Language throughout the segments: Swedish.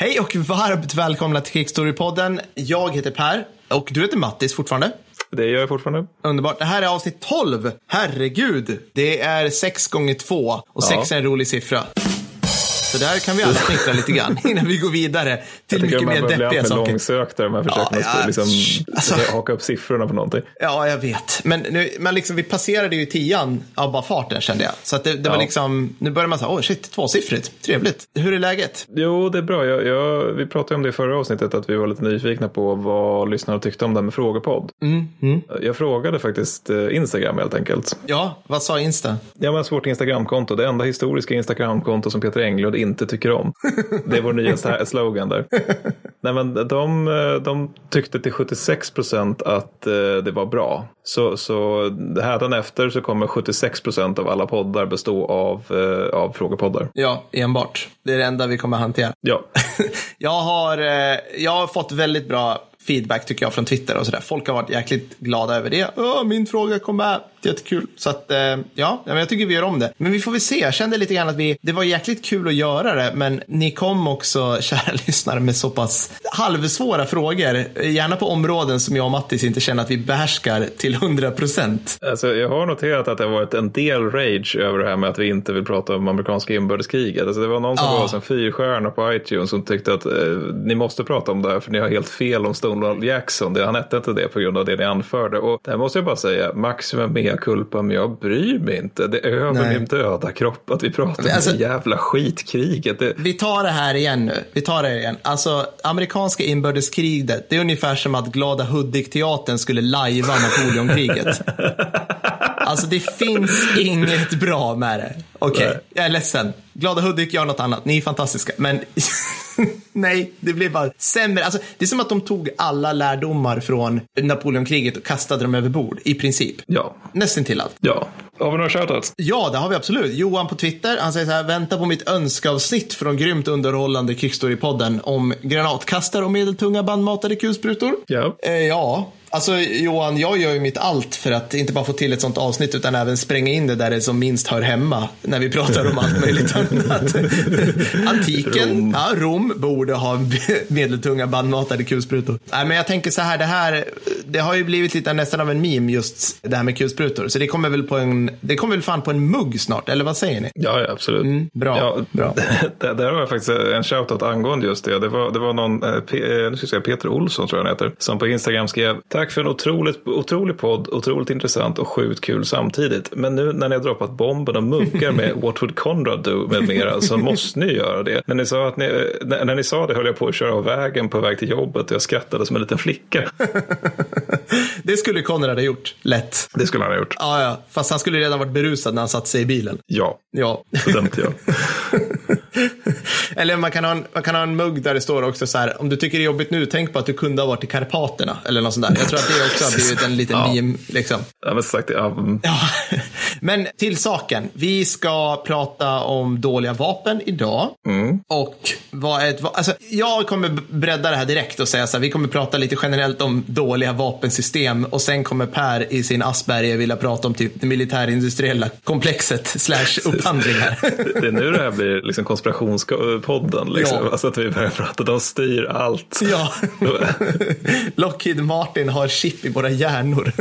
Hej och varmt välkomna till Krigsstorypodden. Jag heter Per och du heter Mattis fortfarande. Det gör jag fortfarande. Underbart. Det här är avsnitt 12. Herregud. Det är 6 gånger 2 och 6 är en rolig siffra. Så där kan vi alla snickra lite grann innan vi går vidare till mycket mer deppiga saker. Jag långsökt där med försöken Ja, ja, liksom, alltså- haka upp siffrorna på någonting. Ja, jag vet. Men, nu, men liksom, vi passerade ju tian av bara farten kände jag. Så att det, det var Ja. liksom, nu börjar man säga, åh shit, tvåsiffrigt. Trevligt. Hur är läget? Jo, det är bra. Jag, jag, vi pratade om det i förra avsnittet, att vi var lite nyfikna på vad lyssnarna tyckte om det här med frågepodd. Mm, Jag frågade faktiskt eh, Instagram helt enkelt. Ja, vad sa Insta? Ja, men vårt Instagramkonto, det enda historiska Instagramkonto som Peter Englund inte tycker om. Det är vår nya slogan där. Nej, men de, de tyckte till 76 procent att eh, det var bra. Så, så hädanefter så kommer 76 procent av alla poddar bestå av, eh, av frågepoddar. Ja, enbart. Det är det enda vi kommer hantera. Ja, Jag har, eh, jag har fått väldigt bra feedback tycker jag från Twitter och sådär. Folk har varit jäkligt glada över det. Åh, min fråga kom med. Jättekul. Så att, eh, ja, jag tycker vi gör om det. Men vi får väl se. Jag kände lite grann att vi, det var jäkligt kul att göra det, men ni kom också, kära lyssnare, med så pass halvsvåra frågor. Gärna på områden som jag och Mattis inte känner att vi behärskar till 100 procent. alltså, jag har noterat att det har varit en del rage över det här med att vi inte vill prata om amerikanska inbördeskriget. Alltså, det var någon som Ja. gav oss en fyrstjärna på iTunes som tyckte att eh, ni måste prata om det här för ni har helt fel om Stonewall Jackson. Det, han hette inte det på grund av det ni anförde. Och det här måste jag bara säga, maximum mea culpa, men jag bryr mig inte. Det är över Nej. min döda kropp att vi pratar om Alltså- det jävla skitkriget. Det, Vi tar det här igen nu. Vi tar det igen. Alltså, amerikanska inbördeskriget, det är ungefär som att Glada Hudik-teatern skulle lajva Napoleonkriget. Alltså, det finns inget bra med det. Okej, Nej. jag är ledsen. Glada Hudik gör något annat. Ni är fantastiska. Men nej, det blir bara sämre. Alltså, det är som att de tog alla lärdomar från Napoleonkriget och kastade dem över bord, i princip. ja, Nästan till allt. ja. Har vi några shoutouts? Ja, det har vi absolut. Johan på Twitter, han säger så här, vänta på mitt önskeavsnitt från grymt underhållande Krigsstory-podden om granatkastare och medeltunga bandmatade kulsprutor. Ja. Eh, ja, alltså Johan, jag gör ju mitt allt för att inte bara få till ett sånt avsnitt utan även spränga in det där det som minst hör hemma när vi pratar om allt möjligt annat. Antiken, Rom. ja, Rom borde ha medeltunga bandmatade kulsprutor. Nej, men jag tänker så här, det här, det har ju blivit lite nästan av en meme just det här med kulsprutor. Så det kommer väl på en, det kommer väl fan på en mugg snart, eller vad säger ni? Ja, ja absolut. Mm, bra, Ja, bra. Där, där har jag faktiskt en shoutout angående just det. Det var, det var någon, eh, P, eh, nu ska jag säga Peter Olsson tror jag han heter, som på Instagram skrev Tack för en otroligt, otrolig podd, otroligt intressant och sjukt kul samtidigt. Men nu när ni har droppat bomben och muggar med What would Conrad do med mera så måste ni göra det. När ni, sa att ni, när, när ni sa det höll jag på att köra av vägen på väg till jobbet och jag skrattade som en liten flicka. Det skulle Konrad ha gjort, lätt. Det skulle han ha gjort. Ja, ja, fast han skulle redan varit berusad när han satte sig i bilen. Ja, Ja. bedömt jag. Eller man kan, ha en, man kan ha en mugg där det står också så här, om du tycker det är jobbigt nu, tänk på att du kunde ha varit i Karpaterna. Eller något sånt där. Jag tror att det också har blivit en liten Ja. meme, liksom. Ja, men sagt, ja, mm. Ja, men till saken. Vi ska prata om dåliga vapen idag. Och vad är ett, alltså, jag kommer bredda det här direkt och säga så här, vi kommer prata lite generellt om dåliga vapensystem och sen kommer Per i sin Asperger vilja prata om typ det militärindustriella komplexet slash upphandlingar. Det är nu det här blir liksom konspirationspodden. Liksom. Ja. Alltså att vi börjar prata, de styr allt. ja, Lockheed Martin har chip i våra hjärnor.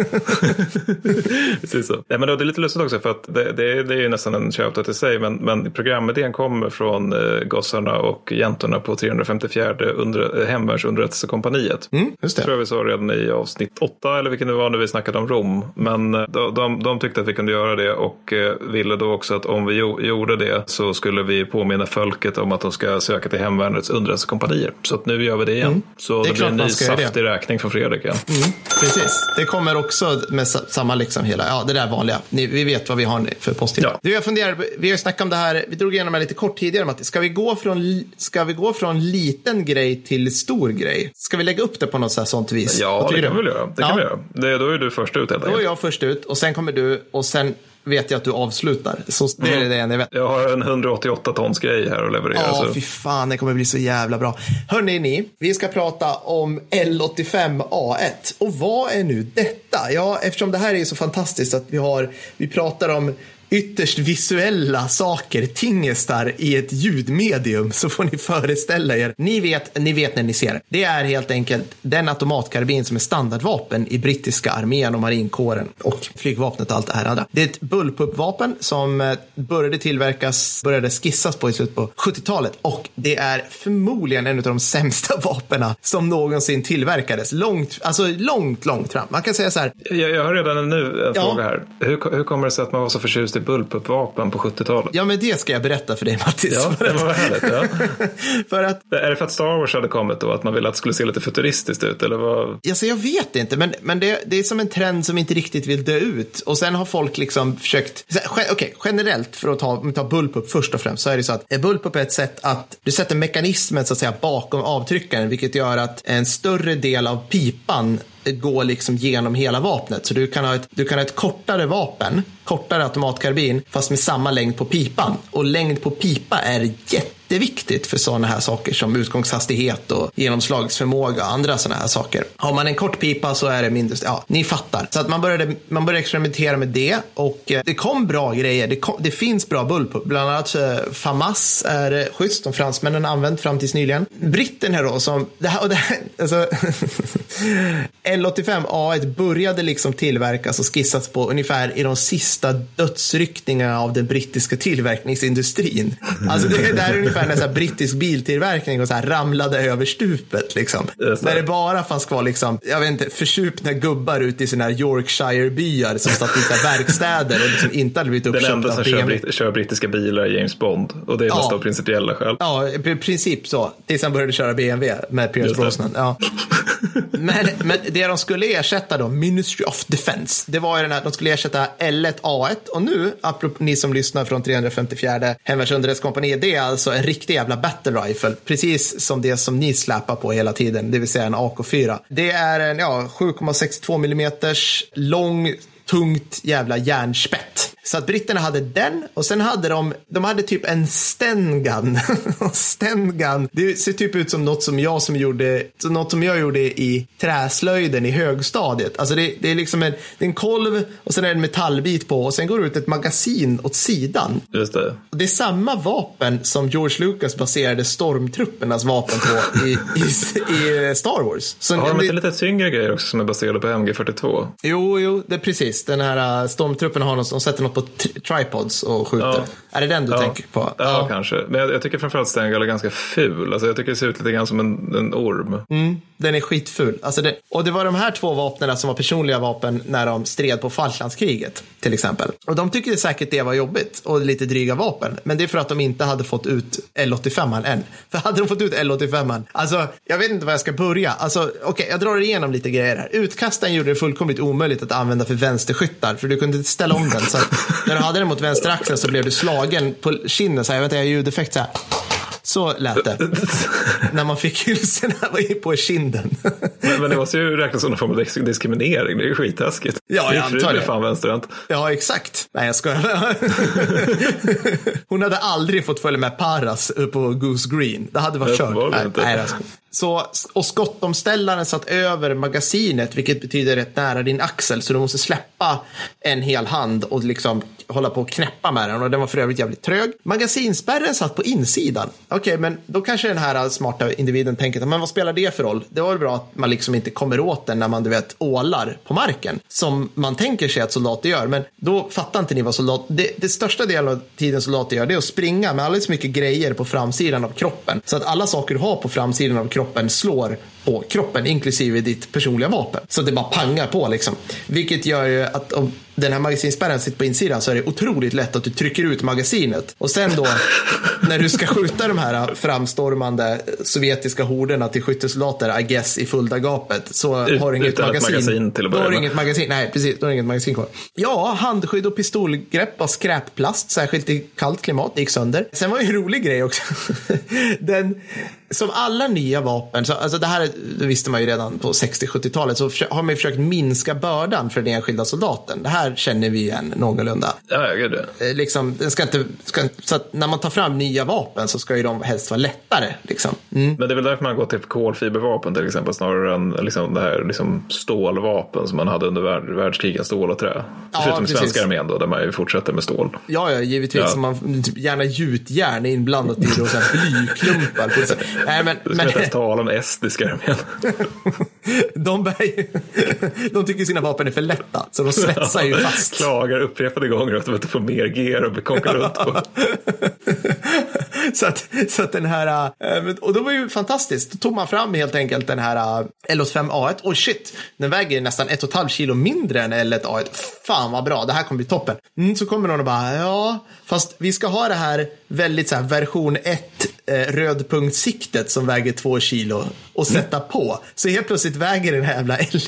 Precis så. Nej, men det är lite lustigt också för att det, det, är, det är ju nästan en shoutout i sig. Men, men programidén kommer från eh, gossarna och jäntorna på 354 under, eh, hemvärnsunderrättelsekompaniet. Mm, just det. tror jag vi sa redan i avsnitt åtta eller vilken det var när vi snackade om Rom. Men eh, de, de, de tyckte att vi kunde göra det och eh, ville då också att om vi jo, gjorde det så skulle vi påminna folket om att de ska söka till hemvärnets underrättelsekompanier. Så att nu gör vi det igen. Så Mm. Det är det, blir en ny det. saftig räkning från Fredrik igen. Precis, det kommer också med sa- samma liksom hela, ja det där vanliga. Ni, vi vet vad vi har för post idag. Ja. Du, jag funderar, vi har ju snackat om det här, vi drog igenom det lite kort tidigare, Matti. Ska vi gå från, li- ska vi gå från liten grej till stor grej? Ska vi lägga upp det på något så sånt vis? Ja, det kan du? vi göra. Det Ja. kan vi göra. Det, då är du först ut helt Då är enkelt. jag först ut och sen kommer du och sen vet jag att du avslutar. Så det är det enda jag vet. Jag har en 188 tons grej här att leverera. Ja, fy fan, det kommer bli så jävla bra. Hörrni, ni, vi ska prata om L85A1. Och vad är nu detta? Ja, eftersom det här är så fantastiskt att vi har, vi pratar om ytterst visuella saker, tingestar i ett ljudmedium så får ni föreställa er. Ni vet, ni vet när ni ser. Det är helt enkelt den automatkarbin som är standardvapen i brittiska armén och marinkåren och flygvapnet och allt det här andra. Det är ett bullpup-vapen som eh, började tillverkas, började skissas på i slutet på 70-talet och det är förmodligen en av de sämsta vapena som någonsin tillverkades. Långt, alltså långt, långt fram. Man kan säga så här. Jag, jag har redan nu en Ja. fråga här. Hur, hur kommer det sig att man var så förtjust i bullpup-vapen på 70-talet? Ja, men det ska jag berätta för dig Mattis. Ja, för, det var härligt. Ja. för att Är det för att Star Wars hade kommit då? Att man ville att det skulle se lite futuristiskt ut? Eller vad? Alltså jag vet inte, men, men det, det är som en trend som inte riktigt vill dö ut. Och sen har folk liksom försökt, okej, generellt för att ta, om vi tar bullpup först och främst, så är det så att eh, bullpup är ett sätt att du sätter mekanismen så att säga bakom avtryckaren, vilket gör att en större del av pipan gå går liksom genom hela vapnet. Så du kan ha ett, du kan ha ett kortare vapen, kortare automatkarbin, fast med samma längd på pipan. Och längd på pipa är jätteviktigt för sådana här saker som utgångshastighet och genomslagsförmåga och andra sådana här saker. Har man en kort pipa så är det mindre, ja, ni fattar. Så att man började, man började experimentera med det och eh, det kom bra grejer. Det, kom, det finns bra bullpup. Bland annat eh, FAMAS är eh, schysst, som fransmännen använt fram tills nyligen. Britten här då, som, det här, och det här, alltså, L85A1 började liksom tillverkas och skissas på ungefär i de sista dödsryckningarna av den brittiska tillverkningsindustrin. Alltså det, det här är ungefär när så här brittisk biltillverkning och så här ramlade över stupet. Liksom. Det. När det bara fanns kvar liksom, jag vet inte, försupna gubbar ute i sina Yorkshire-byar som satt i verkstäder och liksom inte hade blivit Den uppköpta enda av som kör, britt, kör brittiska bilar är James Bond. Och det är Ja. av principiella skäl. Ja, i princip så. Tills han började köra BMW med Pierce. Brosnan. Ja. Men, men det de skulle ersätta då, Ministry of Defense, det var ju den här, de skulle ersätta L1A1 och nu, apropå ni som lyssnar från 354 hemvärnsunderrättelsekompaniet, det är alltså en riktig jävla battle rifle, precis som det som ni släpar på hela tiden, det vill säga en AK4. Det är en ja, 7,62 millimeters lång tungt jävla järnspett. Så att britterna hade den och sen hade de, de hade typ en Stengun. Stengun, det ser typ ut som något som jag som gjorde, något som jag gjorde i träslöjden i högstadiet. Alltså det, det är liksom en, det är en kolv och sen är det en metallbit på och sen går det ut ett magasin åt sidan. Just det. Och Det är samma vapen som George Lucas baserade stormtruppernas vapen på i, i, i Star Wars. Så Har de det- inte lite tyngre grejer också som är baserade på MG42? Jo, jo, det är precis. Den här uh, stormtruppen har något, de sätter något på tri- tripods och skjuter. Ja. Är det den du Ja, tänker på? ja, kanske. Men jag, jag tycker framförallt Stengal är ganska ful. Alltså, jag tycker det ser ut lite grann som en, en orm. Mm, den är skitful. Alltså det, och det var de här två vapnen som var personliga vapen när de stred på Falklandskriget, till exempel. Och de tyckte säkert det var jobbigt och lite dryga vapen. Men det är för att de inte hade fått ut L85 än. För hade de fått ut L85, alltså jag vet inte var jag ska börja. Alltså okej, jag drar igenom lite grejer här. Utkastaren gjorde det fullkomligt omöjligt att använda för vänsterskyttar, för du kunde inte ställa om den. Så att när du hade den mot vänster axel så blev du slagen på kinden, så här, jag vet inte, jag har ljudeffekt så här. Så lät det. när man fick hylsorna på kinden. Men, men det måste ju räknas som någon form av disk- diskriminering. Det är ju skittaskigt. Ja, jag antar det. fan vänsterhänt. Ja, exakt. Nej, jag skojar. Hon hade aldrig fått följa med Paras på Goose Green. Det hade varit kört. Nej, nej så, och skottomställaren satt över magasinet, vilket betyder rätt nära din axel. Så du måste släppa en hel hand och liksom hålla på och knäppa med den. Och den var för övrigt jävligt trög. Magasinspärren satt på insidan. Okej, men då kanske den här smarta individen tänker, men vad spelar det för roll? Det var väl bra att man liksom inte kommer åt den när man, du vet, ålar på marken. Som man tänker sig att soldater gör. Men då fattar inte ni vad soldater... Det, det största delen av tiden soldater gör, det är att springa med alldeles mycket grejer på framsidan av kroppen. Så att alla saker du har på framsidan av kroppen kroppen slår på kroppen, inklusive ditt personliga vapen. Så att det bara pangar på liksom. Vilket gör ju att om den här magasinspärren sitter på insidan så är det otroligt lätt att du trycker ut magasinet. Och sen då, när du ska skjuta de här framstormande sovjetiska horderna till skyttesoldater, I guess, i fulla gapet, så Ut- har du inget magasin. magasin till att Då har börja du inget magasin. Nej, precis. Då har du inget magasin kvar. Ja, handskydd och pistolgrepp av skräpplast, särskilt i kallt klimat, gick sönder. Sen var det en rolig grej också. Den, som alla nya vapen, så, alltså det här är det visste man ju redan på 60-70-talet, så har man ju försökt minska bördan för den enskilda soldaten. Det här känner vi igen någorlunda. Ja, gud det. Eh, Liksom, den ska inte, ska, så att när man tar fram nya vapen så ska ju de helst vara lättare. Liksom. Mm. Men det är väl därför man går till kolfibervapen till exempel snarare än liksom det här liksom stålvapen som man hade under värld, världskriget, stål och trä. Ja, Förutom precis. svenska armén då, där man ju fortsätter med stål. Ja, ja, givetvis. Ja. Man, typ, gärna gjutjärn är inblandat i det och blyklumpar. Det. Nej, men, Du ska men, inte ens tala om estniska armén. de, bär de tycker sina vapen är för lätta, så de svetsar ju fast. Klagar upprepade gånger att de inte får mer gear att konka runt på. så, att, så att den här, men- och det var ju fantastiskt. Då tog man fram helt enkelt den här äh, LS5A1. Och shit, den väger nästan ett och ett halvt kilo mindre än L1A1. Fan vad bra, det här kommer bli toppen. Mm, så kommer någon och bara, ja, fast vi ska ha det här väldigt så här version 1 eh, rödpunktsiktet som väger två kilo och sätta på. Så helt plötsligt väger den här jävla L-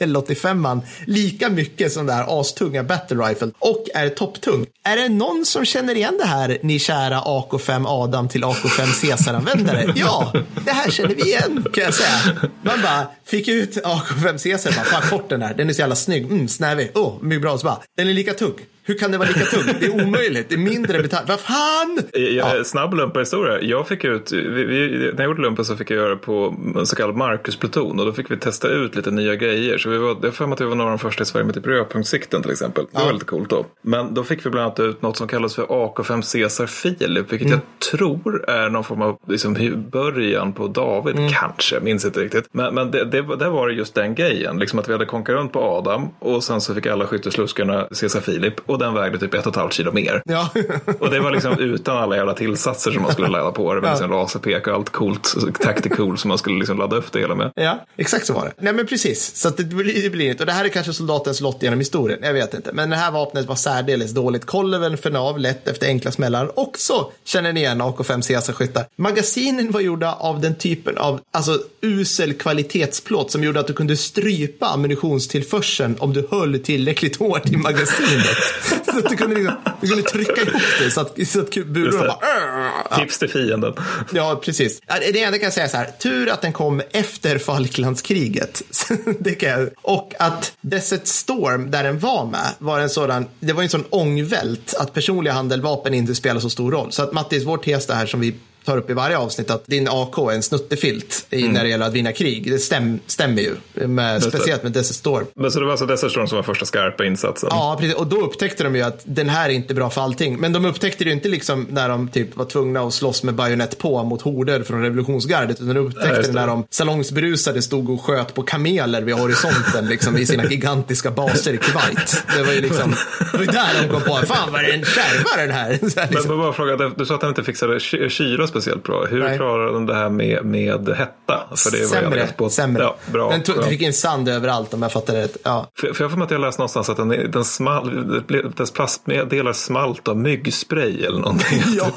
L85an lika mycket som det här astunga battle rifle och är topptung. Är det någon som känner igen det här, ni kära AK5 Adam till AK5 Caesar-användare? Ja, det här känner vi igen kan jag säga. Man bara fick ut AK5 Caesar, bara, fan kort den här, den är så jävla snygg, mm, snävig, oh, mycket bra, så bara, den är lika tung. Hur kan det vara lika tung? Det är omöjligt, det är mindre metall. Vad fan? Ja. Snabb lumparhistoria. Jag fick ut, vi, vi, när jag gjorde lumpen så fick jag göra på en så kallad Marcus-pluton och då fick vi testa ut lite nya grejer. Så vi var, jag för mig att vi var några av de första i Sverige med typ rödpunktssikten till exempel. Det var Ja. lite coolt då. Men då fick vi bland annat ut något som kallas för AK5 Caesar Filip, vilket jag tror är någon form av liksom, början på David, kanske, minns inte riktigt. Men, men det, det, där var det just den grejen, liksom att vi hade konkat runt på Adam och sen så fick alla skyttesluskarna Caesar Filip och den vägde typ ett och ett halvt kilo mer. Ja. Och det var liksom utan alla jävla tillsatser som man skulle ladda på. Det var liksom laserpek och allt coolt, tactical som man skulle liksom ladda upp det hela med. Ja, exakt så var det. Nej, men precis. Så det blir, det blir inte. Och det här är kanske soldatens lott genom historien. Jag vet inte. Men det här vapnet var särdeles dåligt. Kolleven för nav, lätt efter enkla smällar. Också känner ni igen AK5 Caesar-skyttar. Magasinen var gjorda av den typen av alltså, usel kvalitetsplåt som gjorde att du kunde strypa ammunitionstillförseln om du höll tillräckligt hårt i magasinet. så att du kunde, liksom, du kunde trycka ihop det så att, så att det. bara... Tips till fienden. Ja, precis. Det enda kan jag säga så här, tur att den kom efter Falklandskriget. det kan jag. Och att Desert Storm, där den var med, var en sådan, det var en sån ångvält att personliga handeldvapen inte spelar så stor roll. Så att Mattis, vår tes här som vi tar upp i varje avsnitt att din AK är en snuttefilt i, när det gäller att vinna krig. Det stäm, stämmer ju, med, speciellt med Desert Storm. Men så det var alltså Desert Storm som var första skarpa insatsen? Ja, precis. Och då upptäckte de ju att den här är inte bra för allting. Men de upptäckte det ju inte liksom när de typ var tvungna att slåss med bajonett på mot horder från revolutionsgardet. Utan de upptäckte Ja, det när de salongsberusade stod och sköt på kameler vid horisonten liksom i sina gigantiska baser i Kuwait. Det var ju liksom, det var där de kom på, fan vad är den kärva den här. Här Men liksom. men bara fråga, du sa att den inte fixade ky- kyla speciellt bra. Hur Nej. klarade den det här med, med hetta? För det var Sämre, rätt på. sämre. Ja, bra. den tog, bra. fick in sand överallt om jag fattar rätt. Ja. För, för jag för mig att jag läste någonstans att den, den small, det dess plastdelar smalt av myggspray eller någonting. Ja.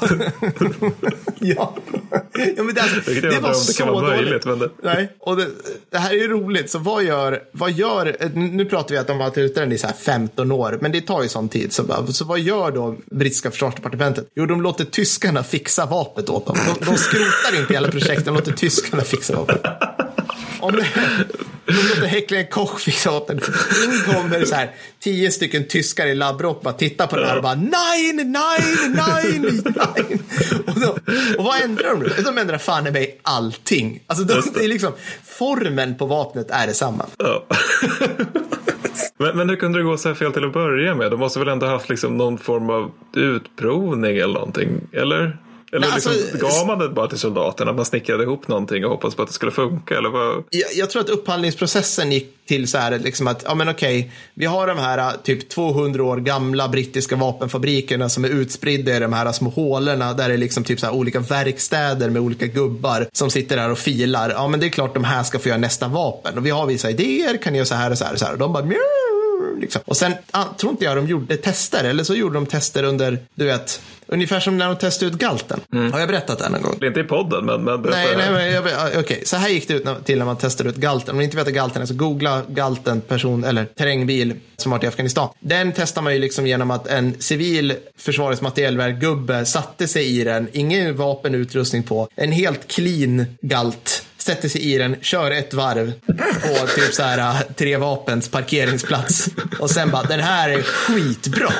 ja. ja, men det, jag det undrar var om det så kan vara dåligt. möjligt, men det- Nej, och det, det här är ju roligt. Så vad gör, vad gör, nu pratar vi att de har varit ute den i så här 15 år, men det tar ju sån tid. Så, så vad gör då brittiska försvarsdepartementet? Jo, de låter tyskarna fixa vapnet åt dem. De, de skrotar inte hela projektet, de låter tyskarna fixa vapnet. Om det, de låter Häcklen Koch fixa vapnet. In kommer så här tio stycken tyskar i labbrock bara tittar på det här och bara nej, nej, nej, nej. Och, då, och vad ändrar de nu? De ändrar fan i mig allting. Alltså de, det är liksom, formen på vapnet är detsamma. Ja. men, men hur kunde det gå så här fel till att börja med? De måste väl ändå haft liksom någon form av utprovning eller någonting? Eller? Eller Nej, liksom, alltså- gav man det bara till soldaterna? Man snickrade ihop någonting och hoppades på att det skulle funka? Eller vad? Jag, jag tror att upphandlingsprocessen gick till så här, liksom att, ja men okej, vi har de här typ 200 år gamla brittiska vapenfabrikerna som är utspridda i de här små hålorna där det är liksom typ så här olika verkstäder med olika gubbar som sitter där och filar. Ja men det är klart de här ska få göra nästa vapen och vi har vissa idéer, kan ni göra så här och så här och så här. Och de bara "Mjau", liksom. Och sen ah, tror inte jag de gjorde tester, eller så gjorde de tester under, du vet, ungefär som när de testade ut galten. Har jag berättat det någon gång? Inte i podden, men... men. Nej, nej, men jag, ja, okej. Så här gick det ut när- till när man testade ut galten. Om ni inte vet vad galten är så googla galten person eller terrängbil som varit i Afghanistan. Den testar man ju liksom genom att en civil försvarets materielverk gubbe satte sig i den, ingen vapenutrustning på, en helt clean galt sätter sig i den, kör ett varv på typ så här äh, tre vapens parkeringsplats och sen bara den här är skitbra.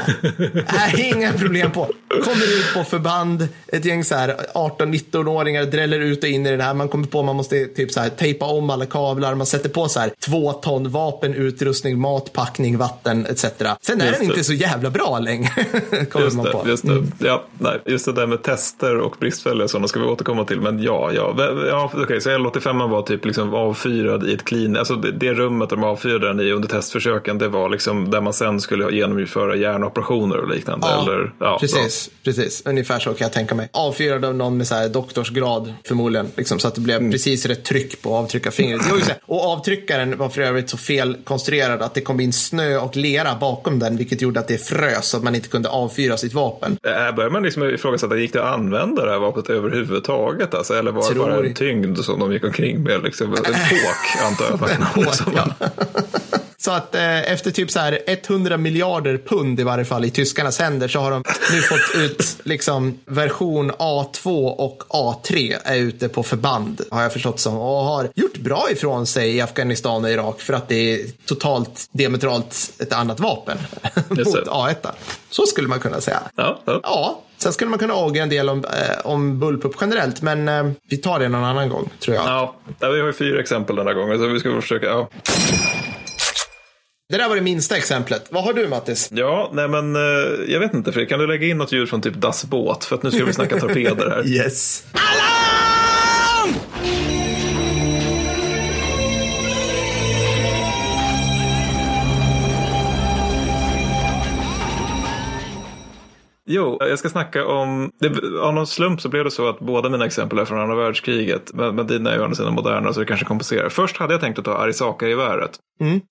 Äh, inga problem på. Kommer ut på förband, ett gäng så här 18-19-åringar dräller ut och in i den här. Man kommer på man måste typ så här tejpa om alla kablar. Man sätter på så här två ton vapen, utrustning, mat, packning, vatten etc. Sen är Just den det. inte så jävla bra längre. kommer Just man det, på. just, det. Ja, nej, just det där med tester och bristfälliga sådana ska vi återkomma till. Men ja, ja. Ja okej, så L85 var typ liksom avfyrad i ett clean, alltså det, det rummet de avfyrade den i under testförsöken, det var liksom där man sen skulle genomföra hjärnoperationer och liknande. Ja, eller, ja, precis, precis. Ungefär så kan jag tänka mig. Avfyrad av någon med så doktorsgrad förmodligen. Liksom, så att det blev Mm. precis rätt tryck på avtryckarfingret. Jo, just det. Och avtryckaren var för övrigt så felkonstruerad att det kom in snö och lera bakom den. Vilket gjorde att det frös så att man inte kunde avfyra sitt vapen. Här börjar man liksom ifrågasätta, gick det att använda det här vapnet överhuvudtaget? Alltså, eller var det bara en tyngd som de gick omkring med? Liksom, en påk antar jag ha. Liksom. Så att eh, efter typ så här 100 miljarder pund i varje fall i tyskarnas händer så har de nu fått ut liksom version A2 och A3 är ute på förband har jag förstått som och har gjort bra ifrån sig i Afghanistan och Irak för att det är totalt diametralt ett annat vapen mot det. A1. Så skulle man kunna säga. Ja, ja. Ja, sen skulle man kunna avgöra en del om, eh, om bullpup generellt men eh, vi tar det någon annan gång tror jag. Ja, vi har ju fyra exempel den här gången så vi ska försöka. Ja, Det där var det minsta exemplet. Vad har du Mattis? ja nej men eh, jag vet inte Fredrik, kan du lägga in något ljud från typ Das båt? För att nu ska vi snacka torpeder här. Yes. Jo, jag ska snacka om, det, av någon slump så blev det så att båda mina exempel är från andra världskriget. Men, men dina är ju å andra sidan moderna så det kanske kompenserar. Först hade jag tänkt att ta Arisaka-geväret.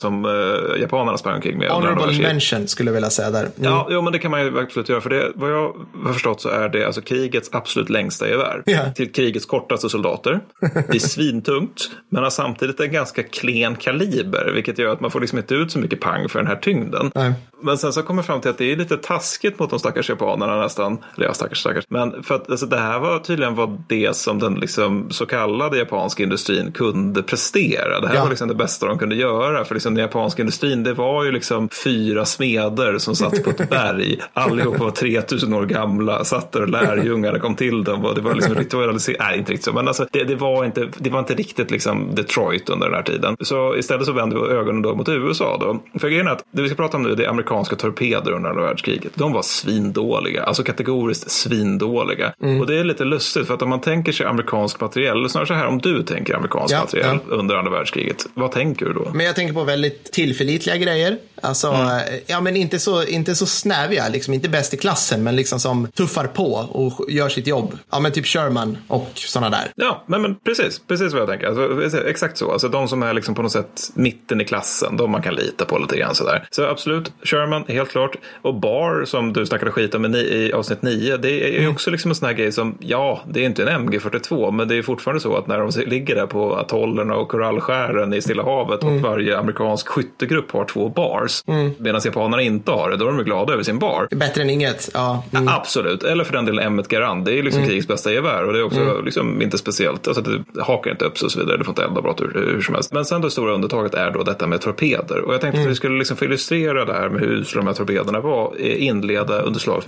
Som eh, japanerna sprang omkring med Honorable mention skulle jag vilja säga där. Mm. Ja, jo, men det kan man ju absolut göra. För det, vad jag har förstått så är det alltså krigets absolut längsta gevär. Ja. Till krigets kortaste soldater. Det är svintungt, men har samtidigt en ganska klen kaliber. Vilket gör att man får liksom inte ut så mycket pang för den här tyngden. Nej. Men sen så kommer jag fram till att det är lite taskigt mot de stackars japanerna nästan. Eller ja, stackars stackars. Men för att alltså, det här var tydligen vad det som den liksom, så kallade japanska industrin kunde prestera. Det här Ja. var liksom det bästa de kunde göra. För liksom den japanska industrin, det var ju liksom fyra smeder som satt på ett berg. Allihopa var 3000 år gamla, satt där och lärjungarna kom till dem. Och det var liksom ritualiserat, nej inte riktigt så, men alltså, det, det, var inte, det var inte riktigt liksom Detroit under den här tiden. Så istället så vände vi ögonen då mot USA då. För grejen är att det vi ska prata om nu det är amerikanska torpeder under andra världskriget. De var svindåliga, alltså kategoriskt svindåliga. Och det är lite lustigt för att om man tänker sig amerikansk materiel, eller snarare så här om du tänker amerikansk Ja, materiel ja. under andra världskriget, vad tänker du då? Men jag tänker på väldigt tillförlitliga grejer. Alltså, Mm. eh, ja men inte så, inte så snäviga, liksom inte bäst i klassen, men liksom som tuffar på och gör sitt jobb. Ja men typ Sherman och sådana där. Ja, men, men precis, precis vad jag tänker. Alltså, exakt så. Alltså de som är liksom på något sätt mitten i klassen, de man kan lita på lite grann sådär. Så absolut, Sherman, helt klart. Och Bar, som du snackade skit om ni- i avsnitt 9, det är ju också liksom en sån här grej som, ja, det är inte en MG42, men det är fortfarande så att när de ligger där på atollerna och korallskären i Stilla havet och varje amerikansk skyttegrupp har två bars, medan japanerna inte har det, då är de glada över sin bar. Bättre än inget. Ja. Mm. Absolut, eller för den delen M1 Garand. Det är liksom krigets bästa gevär och det är också liksom inte speciellt. Alltså det hakar inte upp sig och så vidare. Du får inte elda brott hur, hur som helst. Men sen det stora undantaget är då detta med torpeder. Och jag tänkte att vi skulle liksom få illustrera det här med hur usla de här torpederna var. eh, Inleda under slaget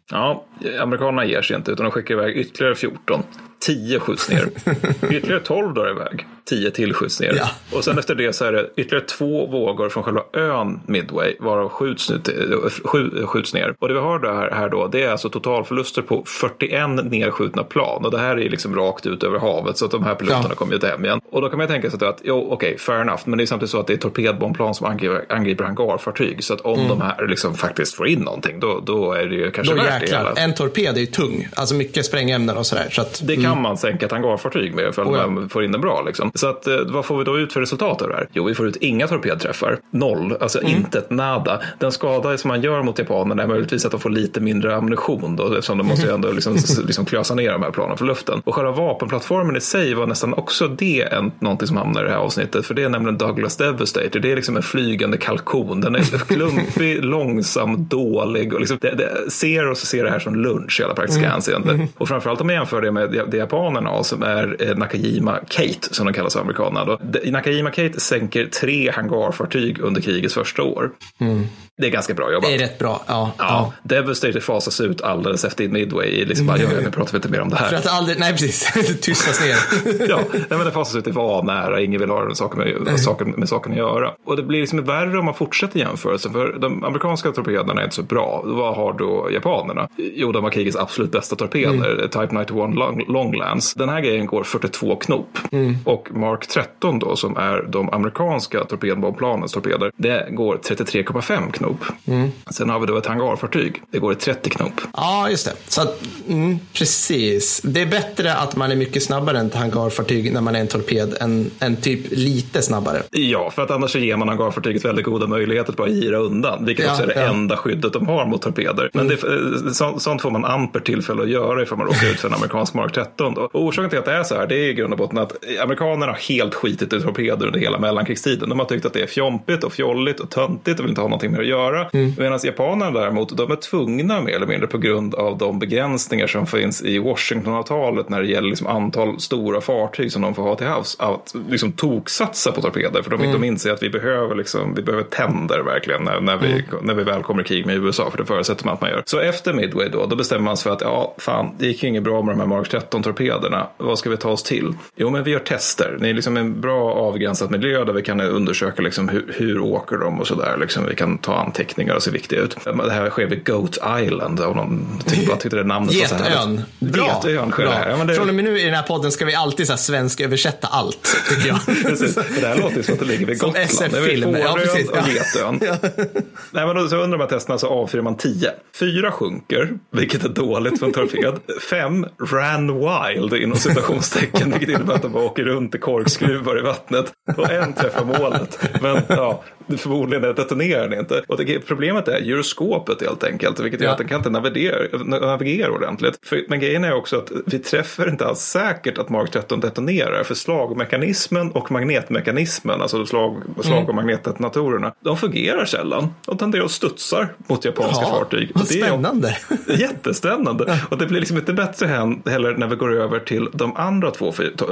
Midway 1942. Också känt och missuppfattat som Stilla havskrigets vändpunkt. Eh, Det fanns åtminstone tre. Men det vi har här då det är att det är 15 Devastator-plan. Det är Devastator-plan är torpedbombplan. De går till anfall mot japanska hangarfartyg. 14 skjuts ner av eh, japanska A6M Zero-plan då. Ja, amerikanerna ger sig inte utan de skickar iväg ytterligare 14. 10 skjuts ner. Ytterligare 12 drar iväg. 10 till skjuts ner. Ja. Och sen efter det så är det ytterligare två vågor från själva ön Midway varav skjuts, nu till, skj- skjuts ner. Och det vi har där, här då det är alltså totalförluster på 41 nedskjutna plan. Och det här är liksom rakt ut över havet så att de här piloterna Ja. kommer ju inte hem igen. Och då kan man ju tänka sig att jo okej, fair enough. Men det är samtidigt så att det är torpedbombplan som angriper, angriper hangarfartyg. Så att om de här liksom faktiskt får in någonting då, då är det ju kanske Då värt jäklar. En torped är ju tung. Alltså mycket sprängämnen och sådär. Så att, det kan mm. man sänka ett hangarfartyg med för att oh, ja. man får in den bra. Liksom. Så att, eh, vad får vi då ut för resultat av det här? Jo, vi får ut inga torpedträffar. Noll, alltså mm. inte ett nada. Den skada som man gör mot japanerna är möjligtvis att de får lite mindre ammunition då, eftersom de måste ju ändå liksom, liksom klösa ner de här planen från luften. Och själva vapenplattformen i sig var nästan också det en, någonting som hamnar i det här avsnittet. För det är nämligen Douglas Devastator. Det är liksom en flygande kalkon. Den är klumpig, långsam, dålig. Och liksom, det, det, ser oss ser det här som lunch i alla praktiska mm. hänseenden. Mm. Och framförallt om man jämför det med det japanerna har som är eh, Nakajima Kate som de kallas av amerikanerna. Nakajima Kate sänker tre hangarfartyg under krigets första år. Mm. Det är ganska bra jobbat. Det är rätt bra. Ja, ja. ja. Devastator fasas ut alldeles efter Midway. Liksom bara, mm. nu pratar vi inte mer om det här. För att aldrig, nej precis, tystas ner. ja, nej, men det fasas ut i var nära, ingen vill ha med saken, med, saken, med saken att göra. Och det blir liksom värre om man fortsätter jämförelsen. För de amerikanska torpederna är inte så bra. Vad har då japanerna? Jo, de har krigets absolut bästa torpeder, mm. Type 91 long, Longlands. Den här grejen går 42 knop. Mm. Och Mark 13 då, som är de amerikanska torpedbombplanens torpeder, det går 33,5 knop knop. Mm. Sen har vi då ett hangarfartyg. Det går i 30 knop. Ja, just det. Så att, mm, precis. Det är bättre att man är mycket snabbare än ett hangarfartyg när man är en torped än, än typ lite snabbare. Ja, för att annars ger man hangarfartyget väldigt goda möjligheter att bara gira undan. Vilket ja, också är det ja. enda skyddet de har mot torpeder. Men mm. det, så, sånt får man amper tillfälle att göra ifall man råkar ut för en amerikansk Mark 13. Då. Och orsaken till att det är så här, det är i grund och botten att amerikanerna har helt skitit i torpeder under hela mellankrigstiden. De har tyckt att det är fjompigt och fjolligt och töntigt och vill inte ha någonting med att göra. Mm. Medan japanerna däremot, de är tvungna mer eller mindre på grund av de begränsningar som finns i Washingtonavtalet när det gäller liksom antal stora fartyg som de får ha till havs. Att liksom toksatsa på torpeder. För de, mm. de inser att vi behöver, liksom, vi behöver tänder verkligen när, när, vi, mm. när vi väl kommer i krig med USA. För det förutsätter man att man gör. Så efter Midway då, då bestämmer man sig för att ja, fan, det gick inget bra med de här Mark 13-torpederna. Vad ska vi ta oss till? Jo, men vi gör tester. Det är liksom en bra avgränsad miljö där vi kan undersöka liksom hur, hur åker de och sådär. Liksom vi kan ta anteckningar och se viktiga ut. Det här sker vid Goat Island. Och någon typ, jag tyckte det namnet Getön. Bra. Getön sker Bra. det här. Ja, det... Från och med nu i den här podden ska vi alltid så här svensk översätta allt. Tycker jag. precis. Det här låter ju som att det ligger vid Gotland. Som SF-film. Ja, precis. och Getön. ja. Nej, men då, så under de här testerna så avfyrar man tio. Fyra sjunker, vilket är dåligt för en torped. Fem ran wild inom citationstecken, vilket innebär att de bara åker runt i korkskruvar i vattnet. Och en träffar målet. Men ja, förmodligen detonerar den inte. Och det, problemet är gyroskopet helt enkelt, vilket gör ja. att den kan inte navigera, navigera ordentligt. För, men grejen är också att vi träffar inte alls säkert att Mark 13 detonerar, för slagmekanismen och magnetmekanismen, alltså slag, slag och mm. magnetdetonatorerna, de fungerar sällan. De tenderar att studsar mot japanska ja, fartyg. Vad spännande! Är, jättespännande. Och det blir liksom inte bättre heller när vi går över till de andra två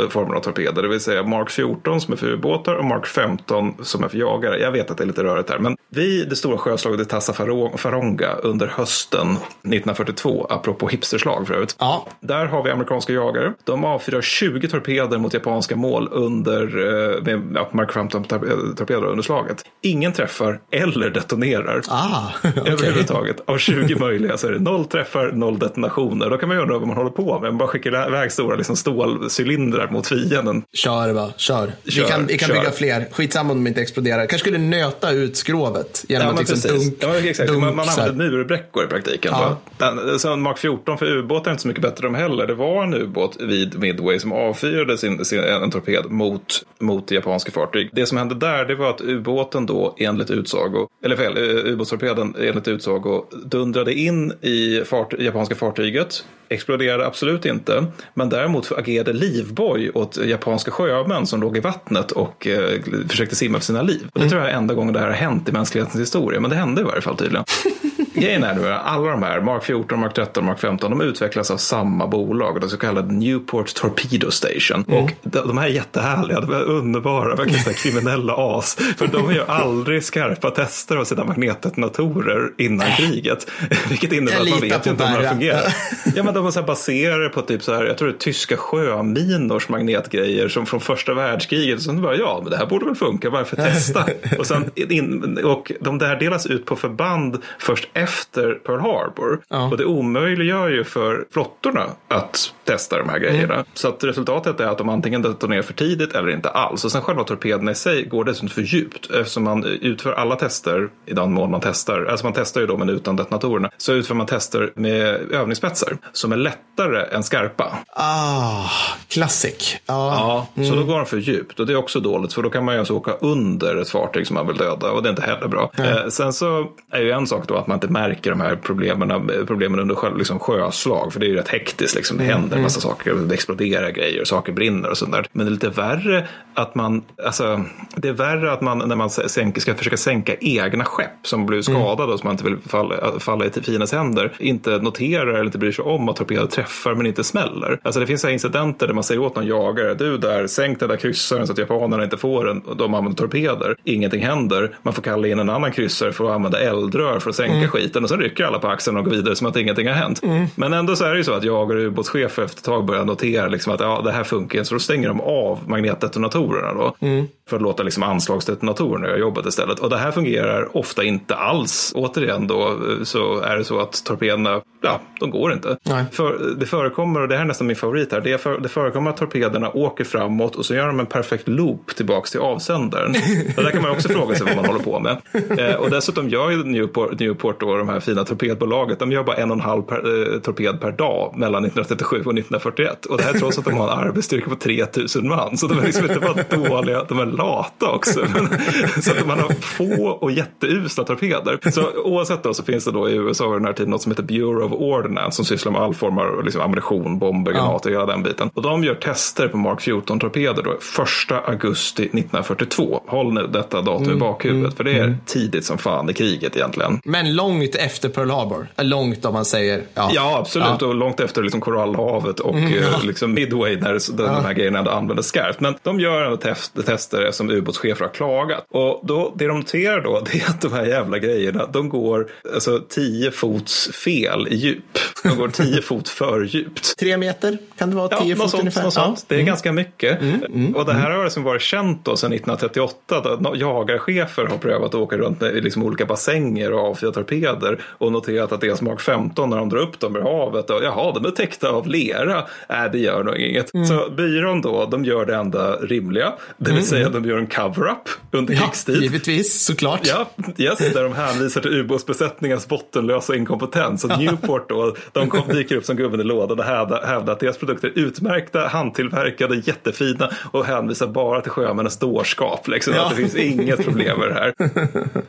formerna av torpeder, det vill säga Mark 14 som är för ubåtar och Mark 15 som är för jagare. Jag vet att det är lite rörigt här, men vid det stora sjöslaget i Tassa Faronga under hösten 1942, apropå hipsterslag för övrigt. Ja. Där har vi amerikanska jagare. De avfyrar 20 torpeder mot japanska mål under eh, med Mark 15 torpeder under slaget. Ingen träffar eller detonerar. Ah, okay. Överhuvudtaget. Av 20 möjliga så är det noll träffar, noll detonationer. Då kan man ju undra vad man håller på med. Man bara skickar iväg stora liksom, stålcylindrar mot fienden. Kör bara, kör. kör vi kan, vi kan bygga fler. Skitsamma om de inte exploderar. Kanske skulle nöta ut skrovet genom ja, liksom dunk, ja, exakt. Dunk, man, man använder murbräckor i praktiken. Ja. Den, så Mark 14 för ubåtar är inte så mycket bättre de heller. Det var en ubåt vid Midway som avfyrade sin, sin, en torped mot, mot japanska fartyg. Det som hände där det var att ubåten då enligt utsago, eller fel, eh, ubåtstorpeden enligt utsago dundrade in i fart, japanska fartyget exploderade absolut inte, men däremot agerade livboj åt japanska sjömän som låg i vattnet och eh, försökte simma för sina liv. Och det mm. tror jag är enda gången det här har hänt i mänsklighetens historia, men det hände i varje fall tydligen. Grejen är nu alla de här, Mark 14, Mark 13, Mark 15, de utvecklas av samma bolag, det så kallade Newport Torpedo Station. Mm. Och de, de här är jättehärliga, de är underbara, verkligen kriminella as. För de gör aldrig skarpa tester av sina magnetdetonatorer innan kriget. Vilket innebär att man vet inte hur de fungerar. Ja, men de var så här baserade på typ så här, jag tror det är tyska sjöminors magnetgrejer som från första världskriget. Så bara, ja, men det här borde väl funka, varför testa? och, sen in, och de där delas ut på förband först efter Pearl Harbor. Ja. Och det omöjliggör ju för flottorna att testa de här grejerna. Mm. Så att resultatet är att de antingen detonerar för tidigt eller inte alls. Och sen själva torpederna i sig går dessutom för djupt eftersom man utför alla tester i den mån man testar. Alltså man testar ju då men utan detonatorerna. Så utför man tester med övningsspetsar som är lättare än skarpa. Ah, classic. Ah. Ja, mm. så då går de för djupt och det är också dåligt för då kan man ju alltså åka under ett fartyg som man vill döda och det är inte heller bra. Eh, sen så är ju en sak då att man inte märker de här problemen, problemen under själv, liksom sjöslag för det är ju rätt hektiskt liksom. Det händer en massa saker, det exploderar grejer, saker brinner och sånt där. Men det är lite värre att man, alltså det är värre att man när man sänker, ska försöka sänka egna skepp som blir skadade mm. och som man inte vill falla, falla i fiendens händer inte noterar eller inte bryr sig om att torpeder träffar men inte smäller. Alltså det finns så incidenter där man säger åt någon jagare, du där, sänk den där kryssaren så att japanerna inte får den de använder torpeder. Ingenting händer, man får kalla in en annan kryssare för att använda eldrör för att sänka mm. skiten och sen rycker alla på axeln och går vidare som att ingenting har hänt. Mm. Men ändå så är det ju så att jagare och ubåtschefer efter ett tag börjar notera liksom att ja, det här funkar så då stänger de av magnetdetonatorerna då. Mm. För att låta liksom anslagsdetonatorerna göra jobbet istället. Och det här fungerar ofta inte alls. Återigen då så är det så att torpederna, ja, de går inte. För, det förekommer, och det här är nästan min favorit här, det, för, det förekommer att torpederna åker framåt och så gör de en perfekt loop tillbaks till avsändaren. och där kan man också fråga sig vad man håller på med. Eh, och dessutom gör ju Newport, Newport då, de här fina torpedbolaget, de gör bara en och en halv per, eh, torped per dag mellan 1937 och 1941. Och det här trots att de har en arbetsstyrka på 3000 man. Så de är liksom inte bara dåliga, de är lata också. så att man har få och jätteusla torpeder. Så oavsett då så finns det då i USA den här tiden något som heter Bureau of Ordnance som sysslar med all form av liksom ammunition, bomber, granater, ja. hela den biten. Och de gör tester på Mark 14-torpeder då 1 augusti 1942. Håll nu detta datum mm, i bakhuvudet mm, för det är mm. tidigt som fan i kriget egentligen. Men långt efter Pearl Harbor? Långt om man säger. Ja, ja absolut. Ja. Och långt efter liksom Korallhavet och mm, ja. Eh, liksom Midway när de här grejerna ändå användes skarpt. Men de gör ändå test, tester som ubåtschefer har klagat. Och då, det de noterar då det är att de här jävla grejerna de går alltså, tio fots fel i djup. De går tio fot för djupt. Tre meter kan det vara? Tio ja, fot sånt, ungefär? Något sånt. Det är mm. ganska mycket. Mm, mm, och det här har liksom varit känt då sedan 1938. Då jagarchefer har prövat att åka runt med liksom olika bassänger och avfyra torpeder och noterat att deras Mark 15 när de drar upp dem ur havet och jaha, de är täckta av lera. Äh, det gör nog inget. Mm. Så byrån då, de gör det enda rimliga, det vill mm, säga mm. De gör en cover-up under ja, krigstid. Givetvis, såklart. Ja, yes, där de hänvisar till ubåtsbesättningens bottenlösa inkompetens. Och Newport då, de kom, dyker upp som gubben i lådan och hävdar att deras produkter är utmärkta, handtillverkade, jättefina och hänvisar bara till sjömännens dårskap. Liksom, ja. Att det finns inget problem med det här.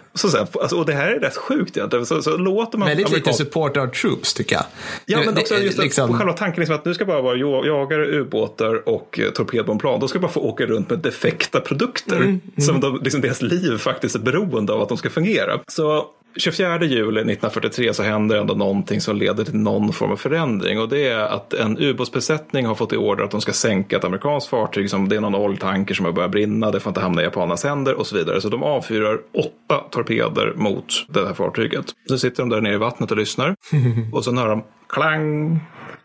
Så sen, alltså, och det här är rätt sjukt egentligen. Så, så låter man Väldigt amerikan... lite support our troops tycker jag. Ja, men också just liksom... själva tanken liksom att nu ska bara vara jagare, ubåtar och torpedbombplan. De ska bara få åka runt med defekta produkter mm, mm. som de, liksom, deras liv faktiskt är beroende av att de ska fungera. Så 24 juli 1943 så händer ändå någonting som leder till någon form av förändring och det är att en ubåtsbesättning har fått i order att de ska sänka ett amerikanskt fartyg som det är någon oljetanker som har börjat brinna, det får inte hamna i japanernas händer och så vidare. Så de avfyrar åtta torpeder mot det här fartyget. Så sitter de där nere i vattnet och lyssnar och så hör de klang,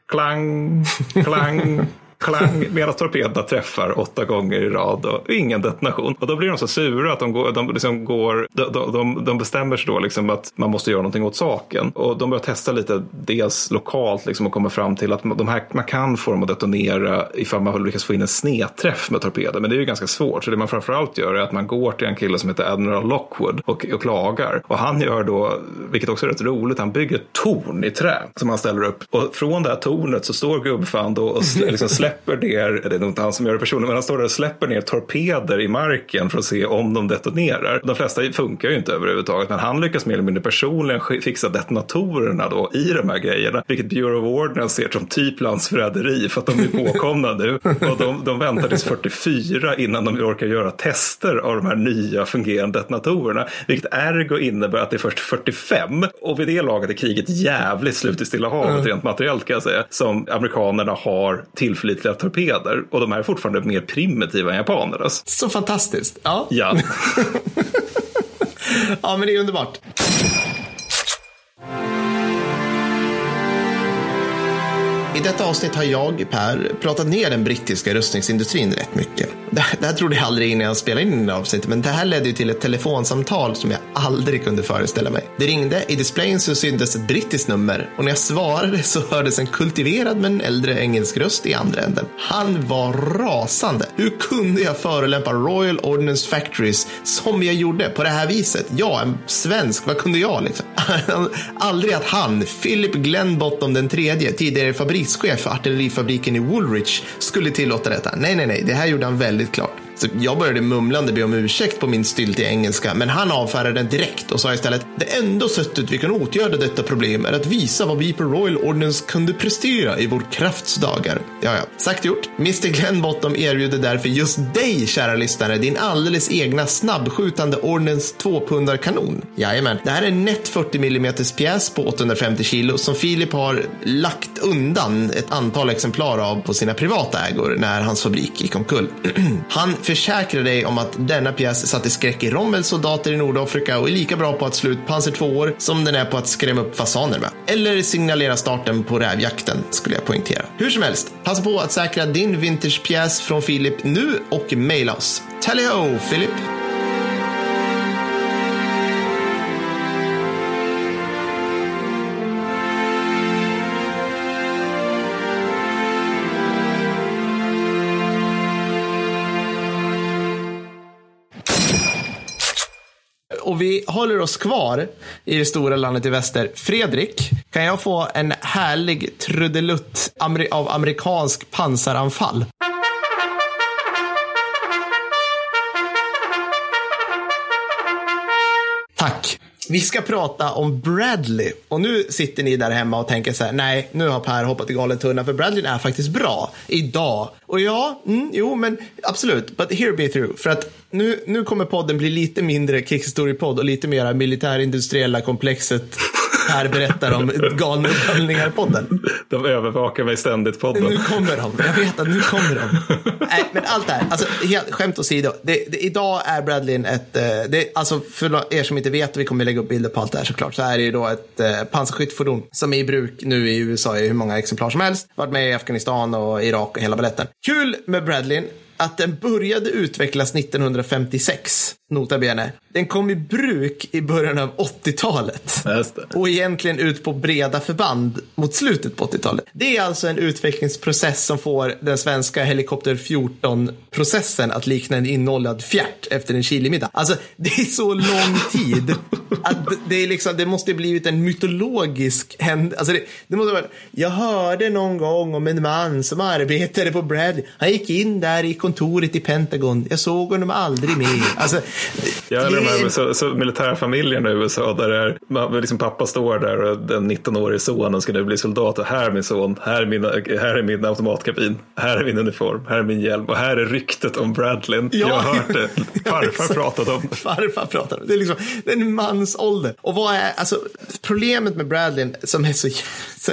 klang, klang klang medan torpederna träffar åtta gånger i rad och ingen detonation. Och då blir de så sura att de, går, de, liksom går, de, de, de bestämmer sig då liksom att man måste göra någonting åt saken. Och de börjar testa lite, dels lokalt liksom och kommer fram till att de här, man kan få dem att detonera ifall man lyckas få in en snedträff med torpeden. Men det är ju ganska svårt. Så det man framförallt gör är att man går till en kille som heter Admiral Lockwood och, och klagar. Och han gör då, vilket också är rätt roligt, han bygger ett torn i trä som han ställer upp. Och från det här tornet så står gubbfan då och liksom släpper ner, det är nog inte han som gör det personligen, men han står där och släpper ner torpeder i marken för att se om de detonerar. De flesta funkar ju inte överhuvudtaget, men han lyckas mer eller mindre personligen fixa detonatorerna då i de här grejerna, vilket Bureau of Ordnance ser som typ landsförräderi för att de är påkomna nu. Och de, de väntar tills 44 innan de orkar göra tester av de här nya fungerande detonatorerna, vilket ergo innebär att det är först 45 och vid det laget är kriget jävligt slut i Stilla havet mm. rent materiellt kan jag säga, som amerikanerna har tillförlitligt tillförlitliga torpeder och de här är fortfarande mer primitiva än japanernas. Så fantastiskt. Ja. Ja. ja, men det är underbart. I detta avsnitt har jag, Per, pratat ner den brittiska rustningsindustrin rätt mycket. Det, det här trodde jag aldrig innan jag spelade in det här avsnittet, men det här ledde ju till ett telefonsamtal som jag aldrig kunde föreställa mig. Det ringde, i displayen så syntes ett brittiskt nummer och när jag svarade så hördes en kultiverad men äldre engelsk röst i andra änden. Han var rasande. Hur kunde jag förolämpa Royal Ordnance Factories som jag gjorde på det här viset? Jag, en svensk, vad kunde jag liksom? aldrig att han, Philip Glenbottom den tredje, tidigare fabrikschef för artillerifabriken i Woolwich, skulle tillåta detta. Nej, nej, nej, det här gjorde han väldigt klart. Så jag började mumlande be om ursäkt på min styltiga engelska, men han avfärdade den direkt och sa istället det enda sättet vi kan åtgärda detta problem är att visa vad vi på Royal Ordnance kunde prestera i vår kraftsdagar. Ja, ja. Sagt gjort. Mr Glenbottom erbjuder därför just dig, kära lyssnare, din alldeles egna snabbskjutande Ordnance 2-pundarkanon. Jajamän. Det här är en nätt 40 mm pjäs på 850 kilo som Filip har lagt undan ett antal exemplar av på sina privata ägor när hans fabrik gick omkull. Han försäkra dig om att denna pjäs satte skräck i Rommels soldater i Nordafrika och är lika bra på att slå ut pansar 2 som den är på att skrämma upp fasaner med. Eller signalera starten på rävjakten, skulle jag poängtera. Hur som helst, passa på att säkra din vintagepjäs från Filip nu och mejla oss. Tally ho, Filip! Och vi håller oss kvar i det stora landet i väster. Fredrik, kan jag få en härlig trudelutt av amerikansk pansaranfall? Tack. Vi ska prata om Bradley. Och nu sitter ni där hemma och tänker så här, nej, nu har Per hoppat i galen tunna, för Bradley är faktiskt bra idag. Och ja, mm, jo, men absolut, but here be through. För att nu, nu kommer podden bli lite mindre krigshistoriepodd och lite mer militärindustriella komplexet här berättar om galna upphandlingar-podden. De övervakar mig ständigt podden. Nu kommer de. Jag vet att nu kommer de. Nej, men allt det här, alltså, helt, skämt åsido. Det, det, idag är Bradley ett, eh, det, alltså för er som inte vet, vi kommer lägga upp bilder på allt det här såklart, så är det ju då ett eh, pansarskyttefordon som är i bruk nu i USA i hur många exemplar som helst. Varit med i Afghanistan och Irak och hela baletten. Kul med Bradley att den började utvecklas 1956, nota bene. Den kom i bruk i början av 80-talet. Och egentligen ut på breda förband mot slutet på 80-talet. Det är alltså en utvecklingsprocess som får den svenska Helikopter 14-processen att likna en innehållad fjärt efter en chilimiddag. Alltså, det är så lång tid att det, är liksom, det måste blivit en mytologisk händelse. Alltså det, det måste vara, jag hörde någon gång om en man som arbetade på Bradley. Han gick in där i kontoret i Pentagon. Jag såg honom aldrig mer. Alltså, ja, eller de här så, så militärfamiljerna i USA där är, liksom pappa står där och den 19-årige sonen ska nu bli soldat och här är min son, här är min, här är min automatkabin, här är min uniform, här är min hjälm och här är ryktet om Bradley. Ja. Jag har hört det. Farfar pratade om det. Farfar pratade om det. Det är liksom det är en mans ålder. Och vad är, alltså problemet med Bradley som är så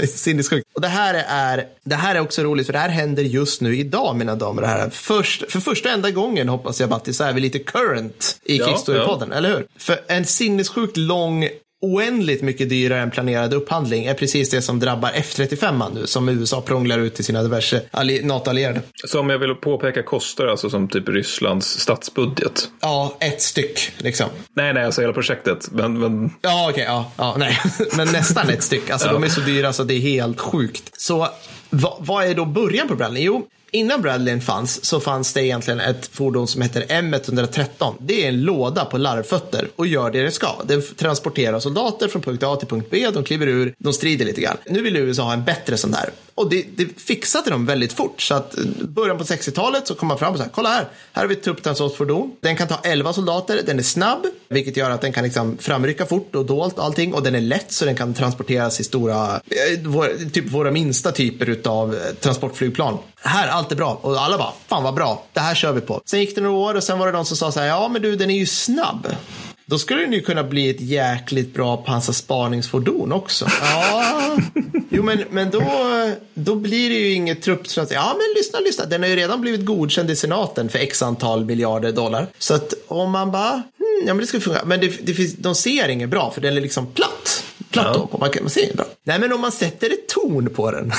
sinnessjukt. Och det här är, det här är också roligt för det här händer just nu idag mina damer och herrar. Först, för första enda gången hoppas jag Batti så är vi lite current i ja, Kickstory-podden, ja. eller hur? För en sinnessjukt lång oändligt mycket dyrare än planerad upphandling är precis det som drabbar F35 nu som USA prånglar ut till sina diverse NATO-allierade. Som jag vill påpeka kostar alltså som typ Rysslands statsbudget? Ja, ett styck liksom. Nej, nej, alltså hela projektet. Men, men... Ja, okej, okay, ja, ja, nej, men nästan ett styck. Alltså ja. de är så dyra så det är helt sjukt. Så vad, vad är då början på Bradley? Jo, Innan Bradleyn fanns så fanns det egentligen ett fordon som heter M113. Det är en låda på larvfötter och gör det det ska. Den transporterar soldater från punkt A till punkt B. De kliver ur, de strider lite grann. Nu vill USA ha en bättre sån där. Och det, det fixade de väldigt fort. Så att eh, början på 60-talet så kom man fram och sa, kolla här, här har vi ett trupptransportfordon. Den kan ta 11 soldater, den är snabb, vilket gör att den kan liksom framrycka fort och dolt allting. Och den är lätt så den kan transporteras i stora, eh, typ våra minsta typer av eh, transportflygplan. Här, allt är bra. Och alla bara, fan vad bra, det här kör vi på. Sen gick det några år och sen var det någon som sa så här, ja men du den är ju snabb. Då skulle den ju kunna bli ett jäkligt bra pansarspaningsfordon också. Ja, jo men, men då, då blir det ju inget trupptransport. Ja men lyssna, lyssna. Den har ju redan blivit godkänd i senaten för x antal miljarder dollar. Så att om man bara, hmm, ja men det ska funka. Men det, det finns, de ser inget bra för den är liksom platt. Platå på. Man, kan, inget bra. Nej, men om man sätter ett torn på den.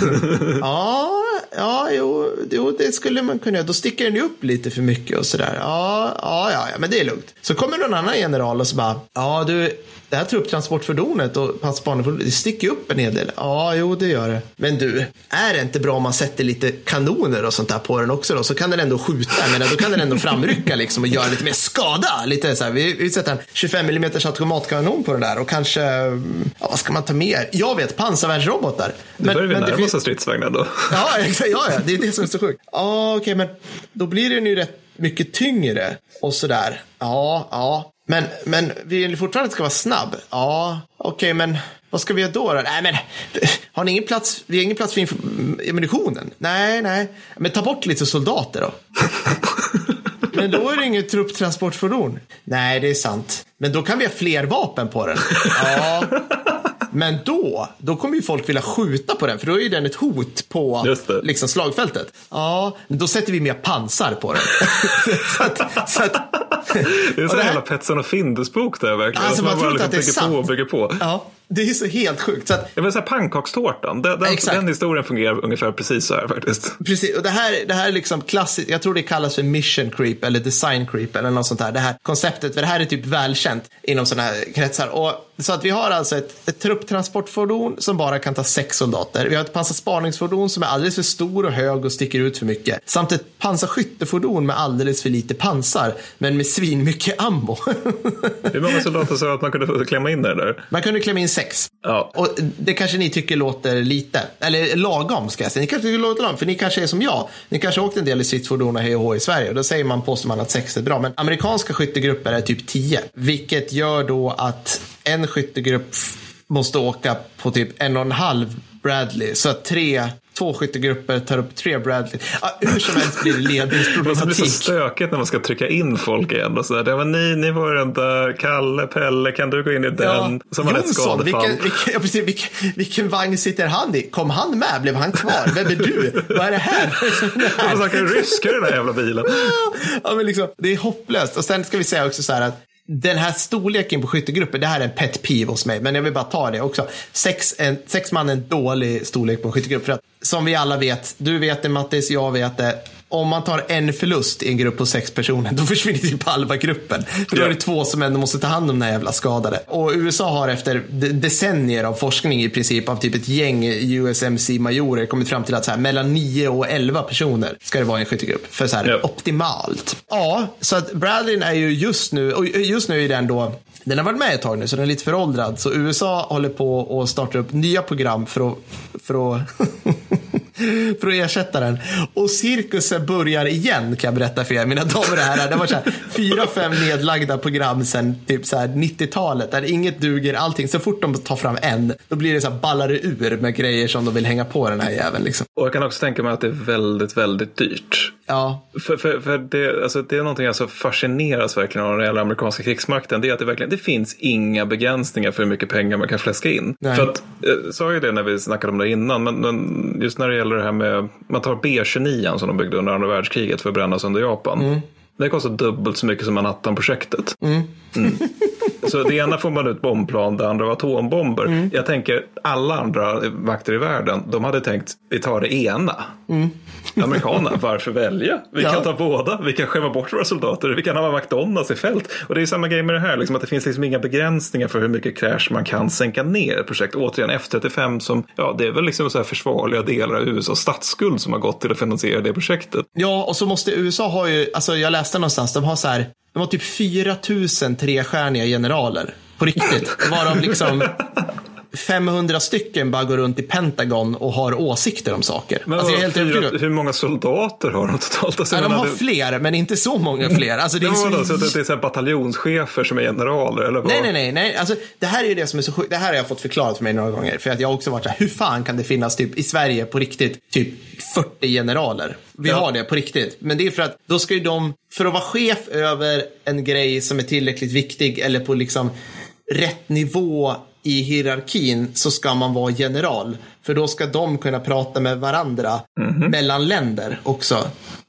ja, ja jo, jo, det skulle man kunna göra. Då sticker den ju upp lite för mycket och sådär. Ja, ja, ja, ja, men det är lugnt. Så kommer någon annan general och så bara, ja du, det här trupptransportfordonet och pansarbanefordonet, det sticker upp en hel del. Ja, jo, det gör det. Men du, är det inte bra om man sätter lite kanoner och sånt där på den också då? Så kan den ändå skjuta, menar, då kan den ändå framrycka liksom och göra lite mer skada. Lite så här, vi, vi sätter en 25 mm automatkanon på den där och kanske, ja, vad ska man ta mer? Jag vet, pansarvärnsrobotar. Nu börjar vi närma oss stridsvagnar då. Ja, exakt. Ja, ja, det är det som är så sjukt. Ja, okej, men då blir den ju rätt mycket tyngre och sådär. Ja, ja. Men, men vi fortfarande ska vara snabb. Ja, okej, men vad ska vi göra då? då? Nej, men har ni ingen plats? Vi har ingen plats för ammunitionen. Nej, nej. Men ta bort lite soldater då. Men då är det inget trupptransportfordon. Nej, det är sant. Men då kan vi ha fler vapen på den. Ja. Men då, då kommer ju folk vilja skjuta på den, för då är ju den ett hot på liksom, slagfältet. Ja, men då sätter vi mer pansar på den. så att, så att, Det är Och så det här- hela Petson och Findus bok där verkligen. Alltså, man tror bara inte att det är bygger på och bygger på. ja, det är så helt sjukt. Så att, Jag vill säga pannkakstårtan. Den, den, den historien fungerar ungefär precis så här faktiskt. Precis, och det här, det här är liksom klassiskt, jag tror det kallas för mission creep eller design creep eller något sånt där. Det här konceptet, för det här är typ välkänt inom sådana här kretsar. Och, så att vi har alltså ett, ett trupptransportfordon som bara kan ta sex soldater. Vi har ett pansarspaningsfordon som är alldeles för stor och hög och sticker ut för mycket. Samt ett pansarskyttefordon med alldeles för lite pansar, men med svin mycket ammo. Hur många soldater sa att man kunde klämma in det där? Man kunde klämma in sex. Ja. Och det kanske ni tycker låter lite, eller lagom ska jag säga. Ni kanske tycker låter lagom, för ni kanske är som jag. Ni kanske har åkt en del i stridsfordon och hej och hå i Sverige. Och då säger man, påstår man att sex är bra. Men amerikanska skyttegrupper är typ 10. Vilket gör då att en skyttegrupp måste åka på typ en och en halv Bradley. Så att tre, två skyttegrupper tar upp tre Bradley. Ja, hur som helst blir det Det blir så ledningsproblematik. stökigt när man ska trycka in folk igen. Och så där. Det var ni, ni var den där. Kalle, Pelle, kan du gå in i den? Som har ett skadefall. vilken, vilken, ja, precis, vilken, vilken vagn sitter han i? Kom han med? Blev han kvar? Vem är du? Vad är det här? Här? snackar ryska i den här jävla bilen? Ja, men liksom, det är hopplöst. Och sen ska vi säga också så här att den här storleken på skyttegrupper, det här är en pet peeve hos mig, men jag vill bara ta det också. Sex, en, sex man är en dålig storlek på en skyttegrupp. För att, som vi alla vet, du vet det Mattis, jag vet det. Om man tar en förlust i en grupp på sex personer, då försvinner typ halva gruppen. För då är det två som ändå måste ta hand om den här jävla skadade. Och USA har efter de- decennier av forskning i princip av typ ett gäng USMC-majorer kommit fram till att så här, mellan 9 och 11 personer ska det vara i en skyttegrupp. För så här, Ja. optimalt. Ja, så att Bradley är ju just nu, och just nu är den då, den har varit med ett tag nu så den är lite föråldrad. Så USA håller på att starta upp nya program för att, för att, för att ersätta den. Och cirkusen börjar igen kan jag berätta för er, mina damer och herrar. Det var så här, fyra, fem nedlagda program sedan typ så 90-talet där inget duger, allting. Så fort de tar fram en, då blir det så här ballar det ur med grejer som de vill hänga på den här jäveln. Liksom. Och jag kan också tänka mig att det är väldigt, väldigt dyrt. Ja, För, för, för det, alltså det är någonting jag så fascineras verkligen av när det gäller amerikanska krigsmakten. Det är att det verkligen det finns inga begränsningar för hur mycket pengar man kan fläska in. Nej. För att, jag sa ju det när vi snackade om det innan, men, men just när det gäller det här med, man tar B29 som de byggde under andra världskriget för att bränna sönder Japan. Det kostar dubbelt så mycket som Manhattan-projektet. Mm. Så det ena får man ut bombplan, det andra var atombomber. Jag tänker alla andra makter i världen, de hade tänkt vi tar det ena. Amerikanerna, varför välja? Vi Ja. kan ta båda, vi kan skämma bort våra soldater, vi kan ha McDonalds i fält. Och det är samma grej med det här, liksom, att det finns liksom inga begränsningar för hur mycket crash man kan sänka ner ett projekt. Återigen F35 som, ja det är väl liksom så här försvarliga delar av USAs statsskuld som har gått till att finansiera det projektet. Ja, och så måste USA ha ju, alltså jag läste någonstans, de har så här, de har typ 4000 trestjärniga generaler. På riktigt. Varav liksom 500 stycken bara går runt i Pentagon och har åsikter om saker. Men alltså helt övertygad. hur många soldater har de totalt? Alltså, jag de har det- fler, men inte så många fler. Alltså, det är så... då, så att det är så bataljonschefer som är generaler eller vad? Nej, nej, nej. nej. Alltså, det här är ju det som är så sjukt. Det här har jag fått förklarat för mig några gånger. För att jag har också varit så här, hur fan kan det finnas typ i Sverige på riktigt typ 40 generaler? Vi Ja. har det på riktigt. Men det är för att då ska ju de, för att vara chef över en grej som är tillräckligt viktig eller på liksom rätt nivå i hierarkin så ska man vara general. För då ska de kunna prata med varandra Mhm. mellan länder också.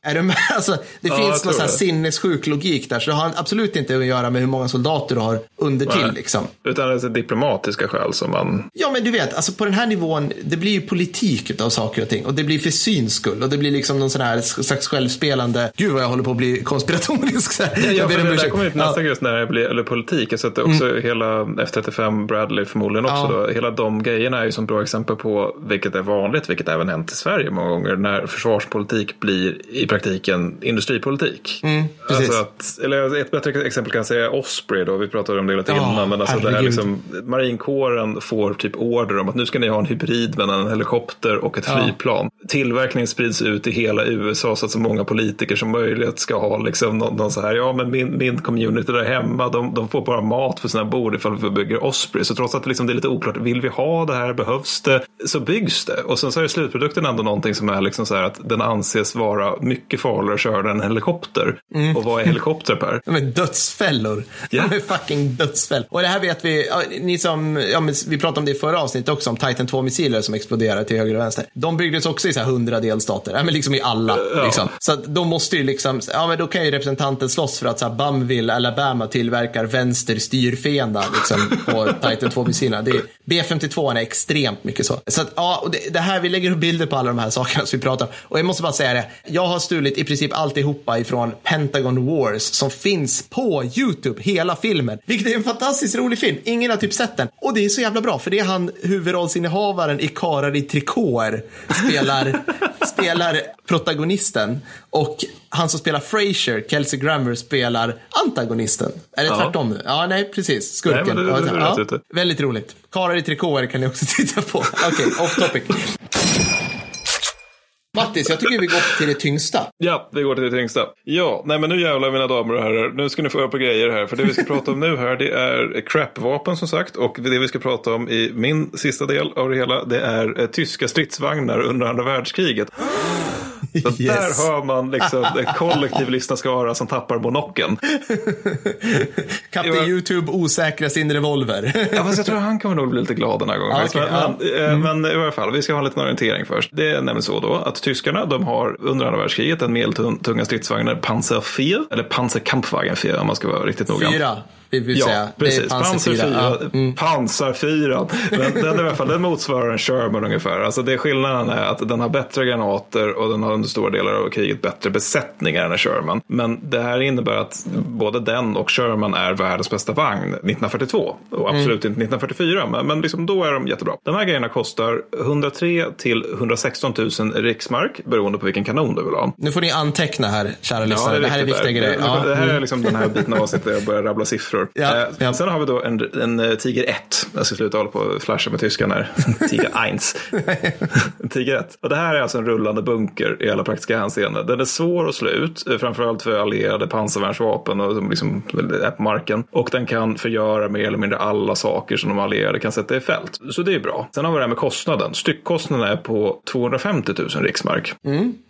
Är du med? Alltså, det Ja, finns någon det. sinnessjuk logik där. Så det har absolut inte att göra med hur många soldater du har under till. Liksom. Utan det är diplomatiska skäl som man... Ja, men du vet, alltså på den här nivån, det blir ju politik av saker och ting. Och det blir för syns skull. Och det blir liksom någon sån här slags självspelande, gud vad jag håller på att bli konspiratorisk. Så här. Ja, jag ber om det ursäkt. kommer ut nästa Ja. Mm. grej när det blir eller politik. Jag sätter också hela F35 Bradley förmodligen också. Ja. Då. Hela de grejerna är ju som bra exempel på vilket är vanligt, vilket även hänt i Sverige många gånger, när försvarspolitik blir i praktiken industripolitik. Mm, alltså att, eller ett bättre exempel kan jag säga Osprey då, vi pratade om det lite Ja, innan, men alltså det här liksom, marinkåren får typ order om att nu ska ni ha en hybrid mellan en helikopter och ett Ja. flygplan. Tillverkningen sprids ut i hela USA så att så många politiker som möjligt ska ha liksom någon, någon så här, ja men min, min community där hemma, de, de får bara mat på sina bord ifall vi bygger Osprey. Så trots att liksom, det är lite oklart, vill vi ha det här, behövs det, så byggs det. Och sen så är slutprodukten ändå någonting som är liksom så här att den anses vara mycket farligare att köra än en helikopter. Och vad är helikopter Per? De är dödsfällor. Ja. De är fucking dödsfällor. Och det här vet vi, ni som, ja, vi pratade om det i förra avsnittet också, om Titan 2-missiler som exploderar till höger och vänster. De byggdes också i så här 100 delstater, ja, men liksom i alla. Ja. Liksom. Så att de måste ju liksom, ja men då kan ju representanten slåss för att så här, Bumville, Alabama tillverkar vänster styrfena liksom, på Titan 2-missilerna. Det är- B-52 är extremt mycket så. Så att, ja, och det, det här, vi lägger upp bilder på alla de här sakerna som vi pratar om. Och jag måste bara säga det, jag har stulit i princip alltihopa ifrån Pentagon Wars som finns på YouTube, hela filmen. Vilket är en fantastiskt rolig film. Ingen har typ sett den. Och det är så jävla bra, för det är han huvudrollsinnehavaren i Karar i trikåer spelar, spelar protagonisten. Och han som spelar Frasier, Kelsey Grammer, spelar antagonisten. Är det Ja. tvärtom nu? Ja, nej, precis. Skurken. Nej, du- du är ja. Väldigt roligt. Karar i trikåer kan ni också titta på. Okej, off topic. Mattis, jag tycker vi går till det tyngsta. Ja, vi går till det tyngsta. Ja, nej men nu jävlar mina damer och herrar. Nu ska ni få höra på grejer här. För det vi ska prata om nu här det är crap-vapen som sagt. Och det vi ska prata om i min sista del av det hela det är eh, tyska stridsvagnar under andra världskriget. Så Yes. Där hör man liksom en kollektiv lyssnarskara som tappar monocken. Kapten. YouTube osäkra sin revolver. Ja, fast jag tror han kommer nog bli lite glad den här gången. Okej, men, ja. Mm. men, eh, men i alla fall, vi ska ha en liten orientering först. Det är nämligen så då att tyskarna de har under andra världskriget en medeltunga stridsvagnar Panzer 4, eller Panzerkampfwagen 4 om man ska vara riktigt noga. Fyra, vill vi Ja, säga. precis. Det är Panzer 4. Ja. Mm. Pansar 4. Men den, i alla fall, den motsvarar en Sherman ungefär. Alltså det skillnaden är att den har bättre granater och den har under stora delar av kriget bättre besättningar än en Sherman. Men det här innebär att både den och Sherman är världens bästa vagn 1942. Och absolut Mm. inte 1944, men, men liksom då är de jättebra. De här grejerna kostar 103 till 116 000 riksmark beroende på vilken kanon du vill ha. Nu får ni anteckna här, kära lyssnare. det här är viktiga där. grejer. Det, Ja. det här är liksom den här biten av avsnittet där jag börjar rabbla siffror. Ja, Eh, ja. Sen har vi då en, en eh, Tiger 1. Jag ska sluta hålla på och flasha med tyskan här. Tiger 1. Tiger 1. Och det här är alltså en rullande bunker i alla praktiska hänseenden. Den är svår att slå ut, eh, framförallt för allierade pansarvärnsvapen och som liksom är på marken. Och den kan förgöra mer eller mindre alla saker som de allierade kan sätta i fält. Så det är bra. Sen har vi det här med kostnaden. Styckkostnaden är på 250 000 riksmark.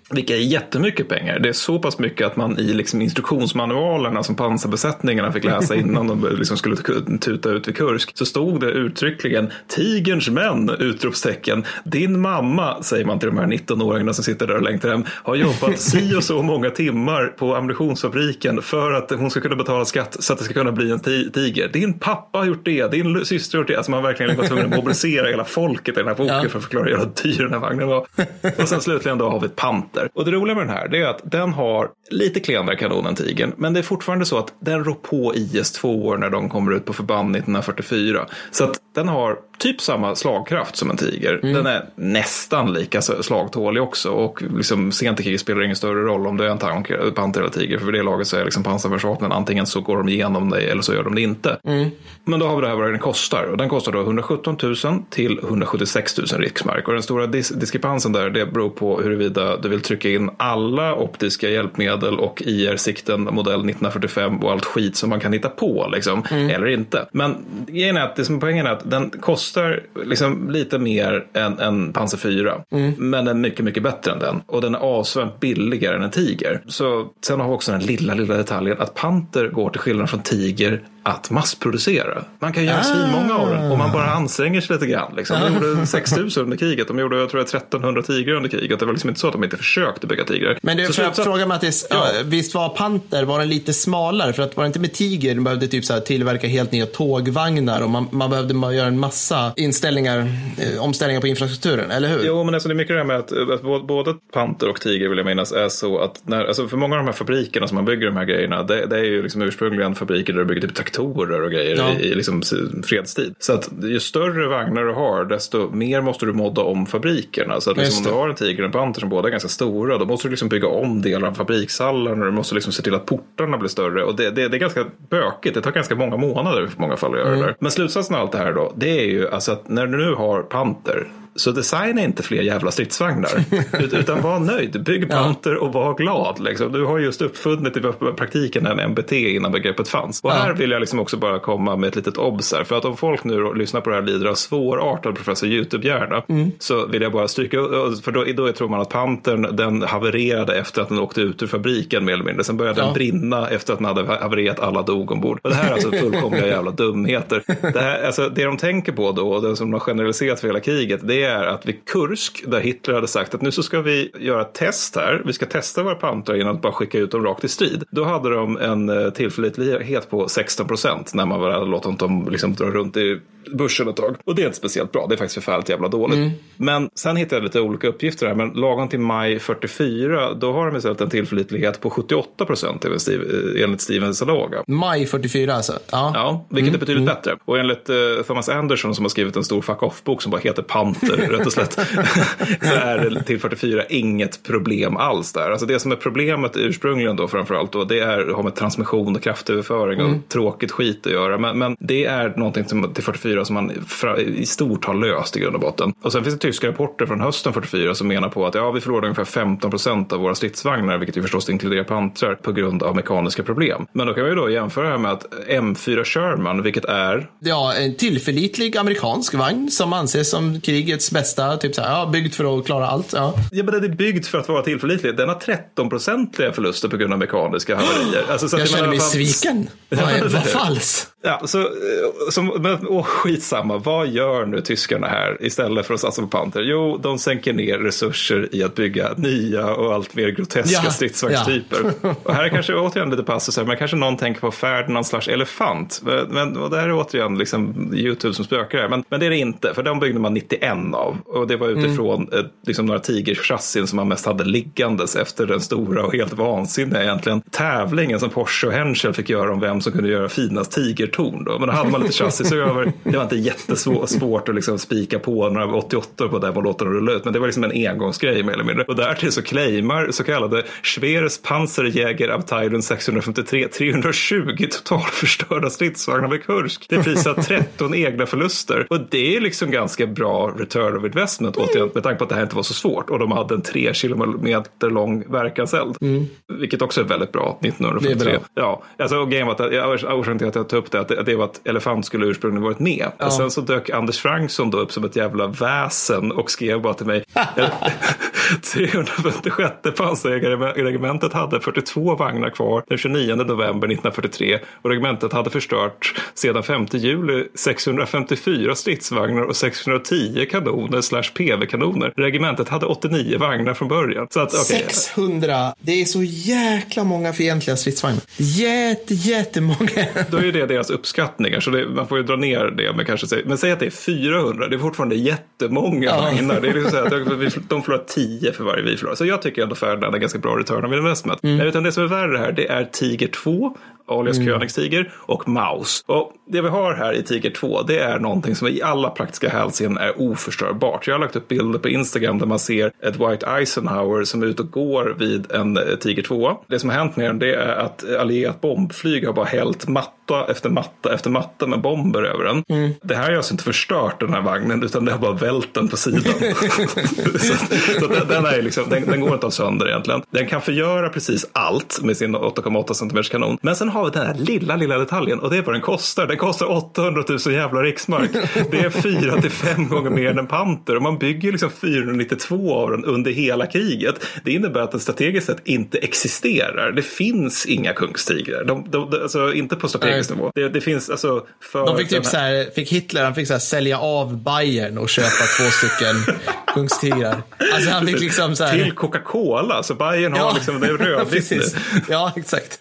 Vilka är jättemycket pengar. Det är så pass mycket att man i liksom instruktionsmanualerna som pansarbesättningarna fick läsa innan de liksom skulle tuta ut vid Kursk så stod det uttryckligen Tigerns män! Utropstecken. Din mamma, säger man till de här 19-åringarna som sitter där och längtar hem, har jobbat si och så många timmar på ammunitionsfabriken för att hon ska kunna betala skatt så att det ska kunna bli en ti- tiger. Din pappa har gjort det, din syster har gjort det. Alltså man verkligen var tvungen att mobilisera hela folket i den här boken Ja. för att förklara hur dyr den här vagnen var. Och sen slutligen då har vi ett Panter. Och det roliga med den här det är att den har lite klenare kanon än Tigern. Men det är fortfarande så att den rår på IS-2 när de kommer ut på förband 1944. Så att den har typ samma slagkraft som en Tiger. Den är nästan lika slagtålig också. Och liksom sent i kriget spelar det ingen större roll om det är en tank, Panter eller Tiger. För vid det laget så är liksom pansarvärnsvapnen antingen så går de igenom dig eller så gör de det inte. Men då har vi det här vad den kostar. Och den kostar då 117 000 till 176 000 riksmark. Och den stora dis- diskrepansen där det beror på huruvida du vill trycka in alla optiska hjälpmedel och IR-sikten modell 1945 och allt skit som man kan hitta på liksom, eller inte. Men grejen är att det som är poängen är att den kostar liksom lite mer än en Panzer 4. Men den är mycket, mycket bättre än den. Och den är avsevärt billigare än en Tiger. Så sen har vi också den lilla, lilla detaljen att Panter går till skillnad från Tiger att massproducera. Man kan göra ah. svinmånga av den om man bara anstränger sig lite grann. Liksom. De gjorde 6000 under kriget, de gjorde jag tror 1300 tigrar under kriget. Det var liksom inte så att de inte försökte bygga tigrar. Men du, får jag fråga Mattis, ja. visst var Panter, var den lite smalare? För att var det inte med Tiger, de behövde typ så här tillverka helt nya tågvagnar och man, man behövde göra en massa inställningar, eh, omställningar på infrastrukturen, eller hur? Jo, men alltså det är mycket det här med att, att både Panter och Tiger vill jag minnas är så att när, alltså för många av de här fabrikerna som man bygger de här grejerna, det, det är ju liksom ursprungligen fabriker där du bygger typ traktorer och grejer ja. i, i liksom fredstid. Så att ju större vagnar du har, desto mer måste du modda om fabrikerna. Så att liksom om du har en Tiger och en Panter som båda är ganska stora, då måste du liksom bygga om delar av fabrikshallen och du måste liksom se till att portarna blir större. Och det, det, det är ganska bökigt, det tar ganska många månader i många fall att göra mm. det där. Men slutsatsen av allt det här då, det är ju alltså att när du nu har Panter så designa inte fler jävla stridsvagnar. utan var nöjd, bygg Panther och var glad. Liksom. Du har just uppfunnit i praktiken en MBT innan begreppet fanns. Och här vill jag liksom också bara komma med ett litet obs här. För att om folk nu lyssnar på det här lider av svårartad professor YouTube-hjärna. Mm. Så vill jag bara stryka, för då, då tror man att Pantern den havererade efter att den åkte ut ur fabriken mer eller mindre. Sen började ja. den brinna efter att den hade havererat, alla dog ombord. Och det här är alltså fullkomliga jävla dumheter. Det, här, alltså, det de tänker på då, och det som de har generaliserat för hela kriget, det är det är att vid Kursk, där Hitler hade sagt att nu så ska vi göra ett test här, vi ska testa våra pantrar innan att bara skicka ut dem rakt i strid. Då hade de en eh, tillförlitlighet på 16 procent när man hade låtit dem liksom dra runt i börsen ett tag. Och det är inte speciellt bra, det är faktiskt förfärligt jävla dåligt. Mm. Men sen hittade jag lite olika uppgifter här, men lagom till maj 44, då har de istället en tillförlitlighet på 78 procent enligt Steven Salaga. Maj 44 alltså? Ja, ja vilket mm. är betydligt mm. bättre. Och enligt uh, Thomas Anderson som har skrivit en stor fuck off-bok som bara heter Panter, rätt och slätt, så är det till 44 inget problem alls där. Alltså det som är problemet ursprungligen då framförallt då, det är att ha med transmission och kraftöverföring och mm. tråkigt skit att göra. Men, men det är någonting som till 44 44 som man i stort har löst i grund och botten. Och sen finns det tyska rapporter från hösten 44 som menar på att ja, vi förlorade ungefär 15 procent av våra stridsvagnar, vilket ju förstås inkluderar pansar, på grund av mekaniska problem. Men då kan vi ju då jämföra det här med att M4 Sherman, vilket är? Ja, en tillförlitlig amerikansk vagn som anses som krigets bästa, typ så här, ja, byggd för att klara allt. Ja, ja men den är byggd för att vara tillförlitlig. Den har 13-procentiga förluster på grund av mekaniska haverier. Alltså, så jag känner mig sviken. Vad, vad falskt. Ja, så, eh, så men, åh, skitsamma, vad gör nu tyskarna här istället för att satsa på Panther? Jo, de sänker ner resurser i att bygga nya och allt mer groteska ja, stridsvagnstyper. Ja. och här är kanske återigen lite passus men kanske någon tänker på Ferdinand slash elefant. Men, men och det här är återigen liksom YouTube som spökar här. Men, men det är det inte, för de byggde man 91 av. Och det var mm. utifrån mm. liksom några tigerchassin som man mest hade liggandes efter den stora och helt vansinniga egentligen tävlingen som Porsche och Henschel fick göra om vem som kunde göra finast tigertorn. Då. Men då hade man lite chassis över. Det var inte jättesvårt att liksom spika på några 88 på det och låta dem rulla ut. Men det var liksom en engångsgrej mer eller mindre. Och därtill så claimar så kallade Schweres Panzerjäger Abteilung 653 320 totalförstörda stridsvagnar vid Kursk. Det prisar 13 egna förluster. Och det är liksom ganska bra return of investment återigen med tanke på att det här inte var så svårt. Och de hade en 3 kilometer lång verkanseld. Mm. Vilket också är väldigt bra 1943. Ja, alltså grejen var att orsaken till att jag tog upp det, att det var att Elefant skulle ursprungligen varit med. Ja. Och sen så dök Anders Fransson då upp som ett jävla väsen och skrev bara till mig. 356 pansarjägarregementet hade 42 vagnar kvar den 29 november 1943 och regementet hade förstört sedan 5 juli 654 stridsvagnar och 610 kanoner slash PV-kanoner. Regementet hade 89 vagnar från början. Så att, okay. 600! Det är så jäkla många fientliga stridsvagnar. Jätte, jättemånga. Då är det deras uppskattningar så det, man får ju dra ner det med kanske, men säg att det är 400, det är fortfarande jättemånga ja. vagnar. Det är liksom så att de förlorar 10 för varje vi förlorar. Så jag tycker ändå Ferdinand är ganska bra return of investment. Mm. Utan det som är värre här, det är Tiger 2 alias mm. Königstiger och Maus. Och det vi har här i Tiger 2 det är någonting som i alla praktiska hänseenden är oförstörbart. Jag har lagt upp bilder på Instagram där man ser ett White Eisenhower som är ute och går vid en eh, Tiger 2. Det som har hänt med den det är att allierat bombflyg har bara hällt matta efter matta efter matta med bomber över den. Mm. Det här har alltså inte förstört den här vagnen utan det har bara vält den på sidan. så, så den, den, är liksom, den, den går inte att sönder egentligen. Den kan förgöra precis allt med sin 8,8 cm kanon. Men sen har vi den här lilla, lilla detaljen och det är vad den kostar. Den kostar 800 000 jävla riksmark. Det är fyra till fem gånger mer än en panter och man bygger liksom 492 av den under hela kriget. Det innebär att den strategiskt sett inte existerar. Det finns inga kungstigrar. De, de, de, alltså, inte på strategisk nivå. Det, det, finns alltså för De fick typ så här, fick Hitler, han fick så här, sälja av Bayern och köpa två stycken kungstigrar. Alltså han fick liksom så här... Till Coca-Cola, så Bayern har liksom, det är rödvitt Ja, exakt.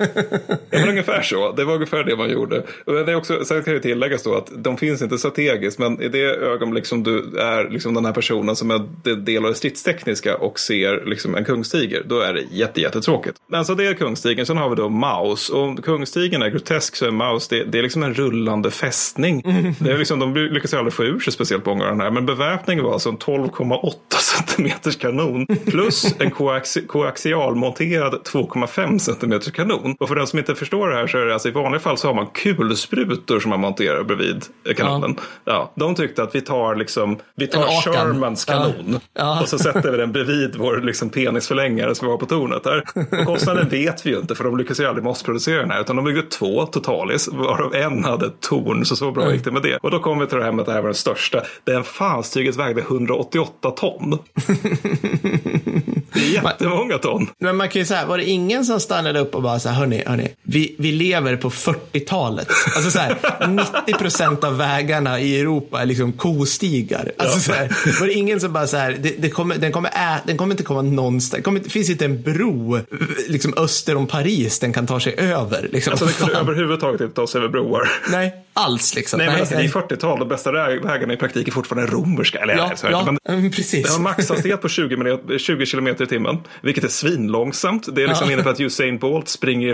ja, ungefär så. Det var ungefär det man gjorde. det är också, sen kan det tilläggas då att de finns inte strategiskt, men i det ögonblick som du är liksom den här personen som är del av det stridstekniska och ser liksom en kungstiger, då är det jätte, jättetråkigt. Men så det är kungstigen, sen har vi då Maus. Och om kungstigen är grotesk så är Maus, det, det är liksom en rullande fästning. Mm. Det är liksom, de lyckas aldrig få ur sig speciellt många av den här, men beväpningen var alltså en 12,8 centimeters kanon plus en koaxi koaxialmonterad 2,5 centimeters kanon. Och för den som inte förstår det här så är det alltså i vanliga fall så har man kulsprutor som man monterar bredvid kanonen. Ja. ja de tyckte att vi tar liksom, vi tar Shermans kanon ja. Och så sätter vi den bredvid vår liksom penisförlängare som vi har på tornet här. Och kostnaden vet vi ju inte för de lyckas ju aldrig massproducera den här utan de byggde två totalis varav en hade ett torn så så bra mm. gick det med det. Och då kommer vi till det här med att det här var den största. Den fanstyget vägde 188 ton. Det är jättemånga ton. Men man kan ju säga, var det ingen som stannade upp och bara så här, hörni, hörni, vi, vi lever på 40-talet. Alltså så här, 90 procent av vägarna i Europa är liksom kostigar. Alltså så här, var det ingen som bara så här, det, det kommer, den, kommer ä, den kommer inte komma någonstans, det, finns inte en bro liksom öster om Paris den kan ta sig över. Liksom. Alltså det kan överhuvudtaget inte ta sig över broar. Nej, alls liksom. Nej, men alltså, det är 40-tal, de bästa vägarna i praktiken fortfarande romerska. Eller, ja, ja, men, precis. Det har maxhastighet på 20, 20 kilometer i timmen, vilket är svinlångsamt. Det är liksom ja. innebär att Usain Bolt springer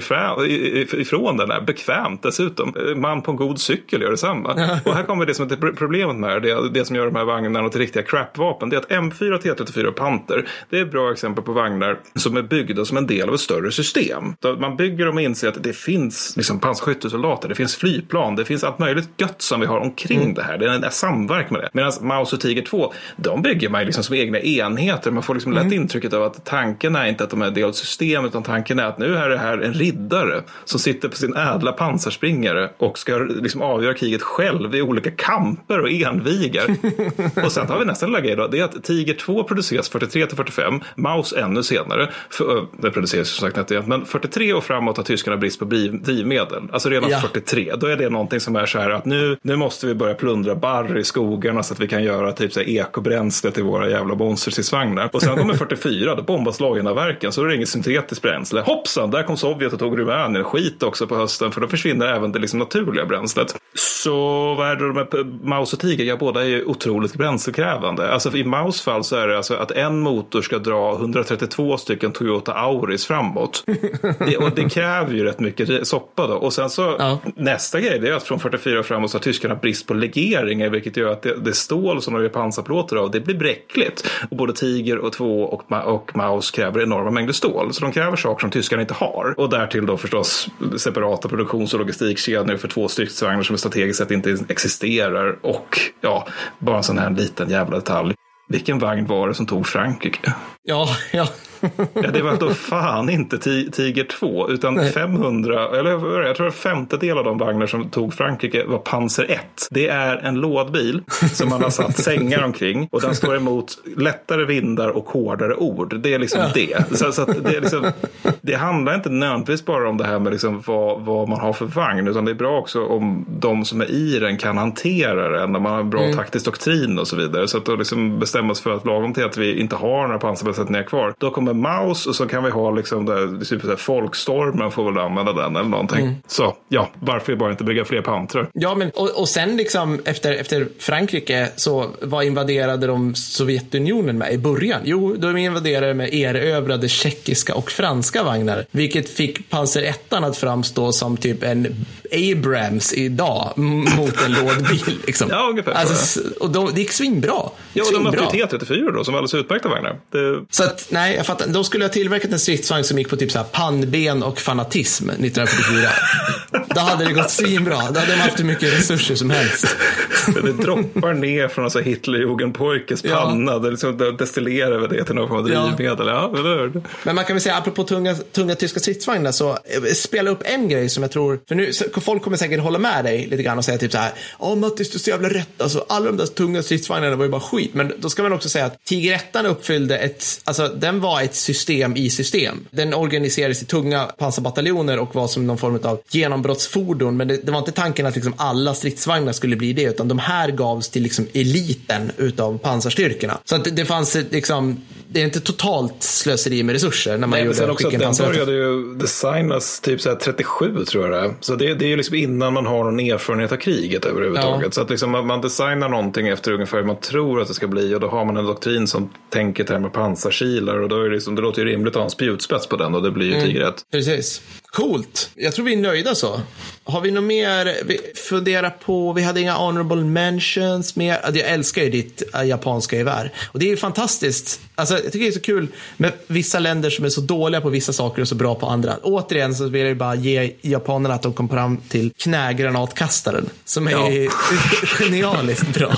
ifrån den här, bekvämt dessutom. Man på en god cykel gör detsamma. Ja. Och här kommer det som är problemet med det, det som gör de här vagnarna till riktiga crapvapen. Det är att M4 T34 och Panther, det är bra exempel på vagnar som är byggda som en del av ett större system. Så man bygger dem och inser att det finns liksom pansarskyttesoldater, det finns flygplan, det finns allt möjligt gött som vi har omkring mm. det här. Det är en samverkan med det. Medan Maus och Tiger 2, de bygger man liksom som egna enheter. Man får liksom mm. lätt intrycket av att tanken är inte att de är del av system utan tanken är att nu är det här en riddare som sitter på sin ädla pansarspringare och ska liksom avgöra kriget själv i olika kamper och envigar. och sen har vi nästa lilla grej då, det är att Tiger 2 produceras 43 till 45, Maus ännu senare. För, det produceras som sagt inte men 43 och framåt har tyskarna brist på drivmedel. Alltså redan ja. 43, då är det någonting som är så här att nu, nu måste vi börja plundra barr i skogarna så att vi kan göra typ så här ekobränsle till våra jävla monsterstridsvagnar. Och sen kommer 44, då bombas Laginaverken så då är det inget syntetiskt bränsle. Hoppsan, där kom Sovjet och tog Rumänien. Skit också på hösten för då försvinner även det liksom naturliga bränslet. Så vad är det med Maus och Tiger? Ja, båda är ju otroligt bränslekrävande. Alltså i Maus fall så är det alltså att en motor ska dra 132 stycken Toyota Auris framåt. det, och det kräver ju rätt mycket soppa då. Och sen så ja. nästa grej det är att från 44 framåt så har tyskarna brist på legeringar vilket gör att det, det stål som de gör pansarplåtar av det blir bräckligt. Och både Tiger och 2 och, och Maus kräver enorma mängder stål. Så de kräver saker som tyskarna inte har. Och därtill då förstås separata produktions och logistikkedjor för två stridsvagnar som strategiskt sett inte existerar. Och ja, bara en sån här liten jävla detalj. Vilken vagn var det som tog Frankrike? Ja, ja ja, det var då fan inte Tiger 2 utan Nej. 500, eller jag tror en femtedel av de vagnar som tog Frankrike var Panzer 1. Det är en lådbil som man har satt sängar omkring och den står emot lättare vindar och hårdare ord. Det är liksom ja. det. Så, så det, liksom, det handlar inte nödvändigtvis bara om det här med liksom vad, vad, man har för vagn utan det är bra också om de som är i den kan hantera den när man har en bra mm. taktisk doktrin och så vidare. Så att då liksom bestämmas för att lagom till att vi inte har några pansarbesättningar kvar då kommer med Maus och så kan vi ha liksom där, typ där folkstormen får väl använda den eller någonting. Mm. Så ja, varför bara inte bygga fler pantrar? Ja, men och, och sen liksom efter, efter Frankrike så vad invaderade de Sovjetunionen med i början? Jo, de invaderade med erövrade tjeckiska och franska vagnar, vilket fick Panzer 1 att framstå som typ en Abrams idag mot en lådbil. Liksom. Ja, ungefär alltså, Och de, det gick svinbra. Ja, och de hade ju T34 då som var alldeles utmärkta vagnar. Det... Så att, nej, jag fattar. De skulle ha tillverkat en stridsvagn som gick på typ så här pannben och fanatism 1944. då hade det gått svinbra. Då hade de haft hur mycket resurser som helst. Det droppar ner från en Hitlerjugendpojkes Ja. panna. Det, liksom, destillerar det till någon form av Ja. drivmedel. Ja, hur? Men man kan väl säga, apropå tunga, tunga tyska stridsvagnar, så eh, spela upp en grej som jag tror, för nu, folk kommer säkert hålla med dig lite grann och säga typ så här, ja Mattis, du är så jävla rätt, alltså alla de där tunga stridsvagnarna var ju bara skit. Men då ska man också säga att Tiger 1 uppfyllde ett, alltså den var ett system i system. Den organiserades i tunga pansarbataljoner och var som någon form av genombrottsfordon, men det, det var inte tanken att liksom alla stridsvagnar skulle bli det, utan de här gavs till liksom eliten utav pansarstyrkorna. Så att det, det fanns ett, liksom, det är inte totalt slöseri med resurser när man Nej, sen gjorde också att skicken den började ju designas typ så här 37 tror jag det. Så det, det är ju liksom innan man har någon erfarenhet av kriget överhuvudtaget. Ja. Så att liksom man, designar någonting efter ungefär hur man tror att det ska bli och då har man en doktrin som tänker termer pansarkilar och då är det, liksom, det låter ju rimligt att ha en spjutspets på den och det blir ju Mm. 1. Precis. Coolt. Jag tror vi är nöjda så. Har vi något mer? Vi funderar på, vi hade inga honorable mentions mer. Jag älskar ju ditt äh, japanska gevär. Och det är ju fantastiskt. Alltså, jag tycker det är så kul med vissa länder som är så dåliga på vissa saker och så bra på andra. Återigen så vill jag ju bara ge japanerna att de kom fram till knägranatkastaren. Som är Ja. genialiskt bra.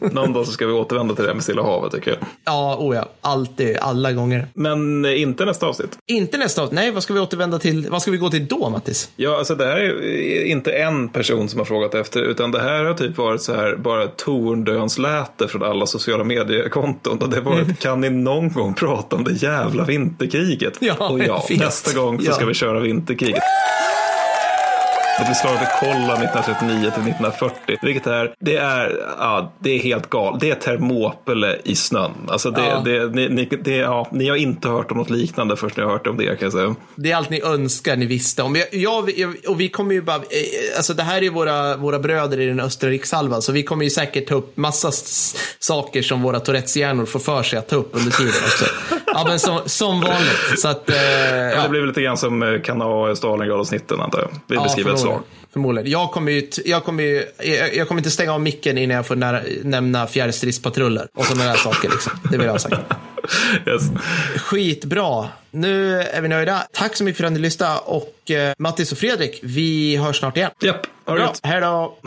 Någon dag så ska vi återvända till det med Stilla havet tycker jag. ja, oh ja. Alltid, alla gånger. Men eh, inte nästa avsnitt. Inte nästa avsnitt. Nej, vad ska vi återvända till? Vad ska vi gå till då, Mattis? Ja, alltså det här är inte en person som har frågat efter, utan det här har typ varit så här, bara torndönsläte från alla sociala mediekonton. Och det var Mm. kan ni någon gång prata om det jävla vinterkriget? Ja, och ja, nästa gång så Ja. ska vi köra vinterkriget. Det blir slaget vid Kolla 1939 till 1940. Vilket är, det är, ja, det är helt galet. Det är Termopyle i snön. Alltså det, Ja. det, ni, ni, det, ja, ni har inte hört om något liknande först när jag har hört om det kan jag säga. Det är allt ni önskar ni visste om. Jag, jag, och vi kommer ju bara, eh, alltså det här är våra, våra bröder i den östra rikshalvan, så vi kommer ju säkert ta upp massa saker som våra Tourettes-hjärnor får för sig att ta upp under tiden också. Ja, men som, som vanligt. Så att, eh, Ja. ja. Det blir väl lite grann som eh, Kana Stalingrad-snitten antar jag. Vi beskriver ett slag. förmodligen. Jag kommer ju, jag kommer ju, jag, jag kommer inte stänga av micken innan jag får nära, nämna fjärrstridspatruller och sådana där saker liksom. Det vill jag ha sagt. Yes. Skitbra. Nu är vi nöjda. Tack så mycket för att ni lyssnade och eh, Mattis och Fredrik, vi hörs snart igen. Japp, ha det hej då.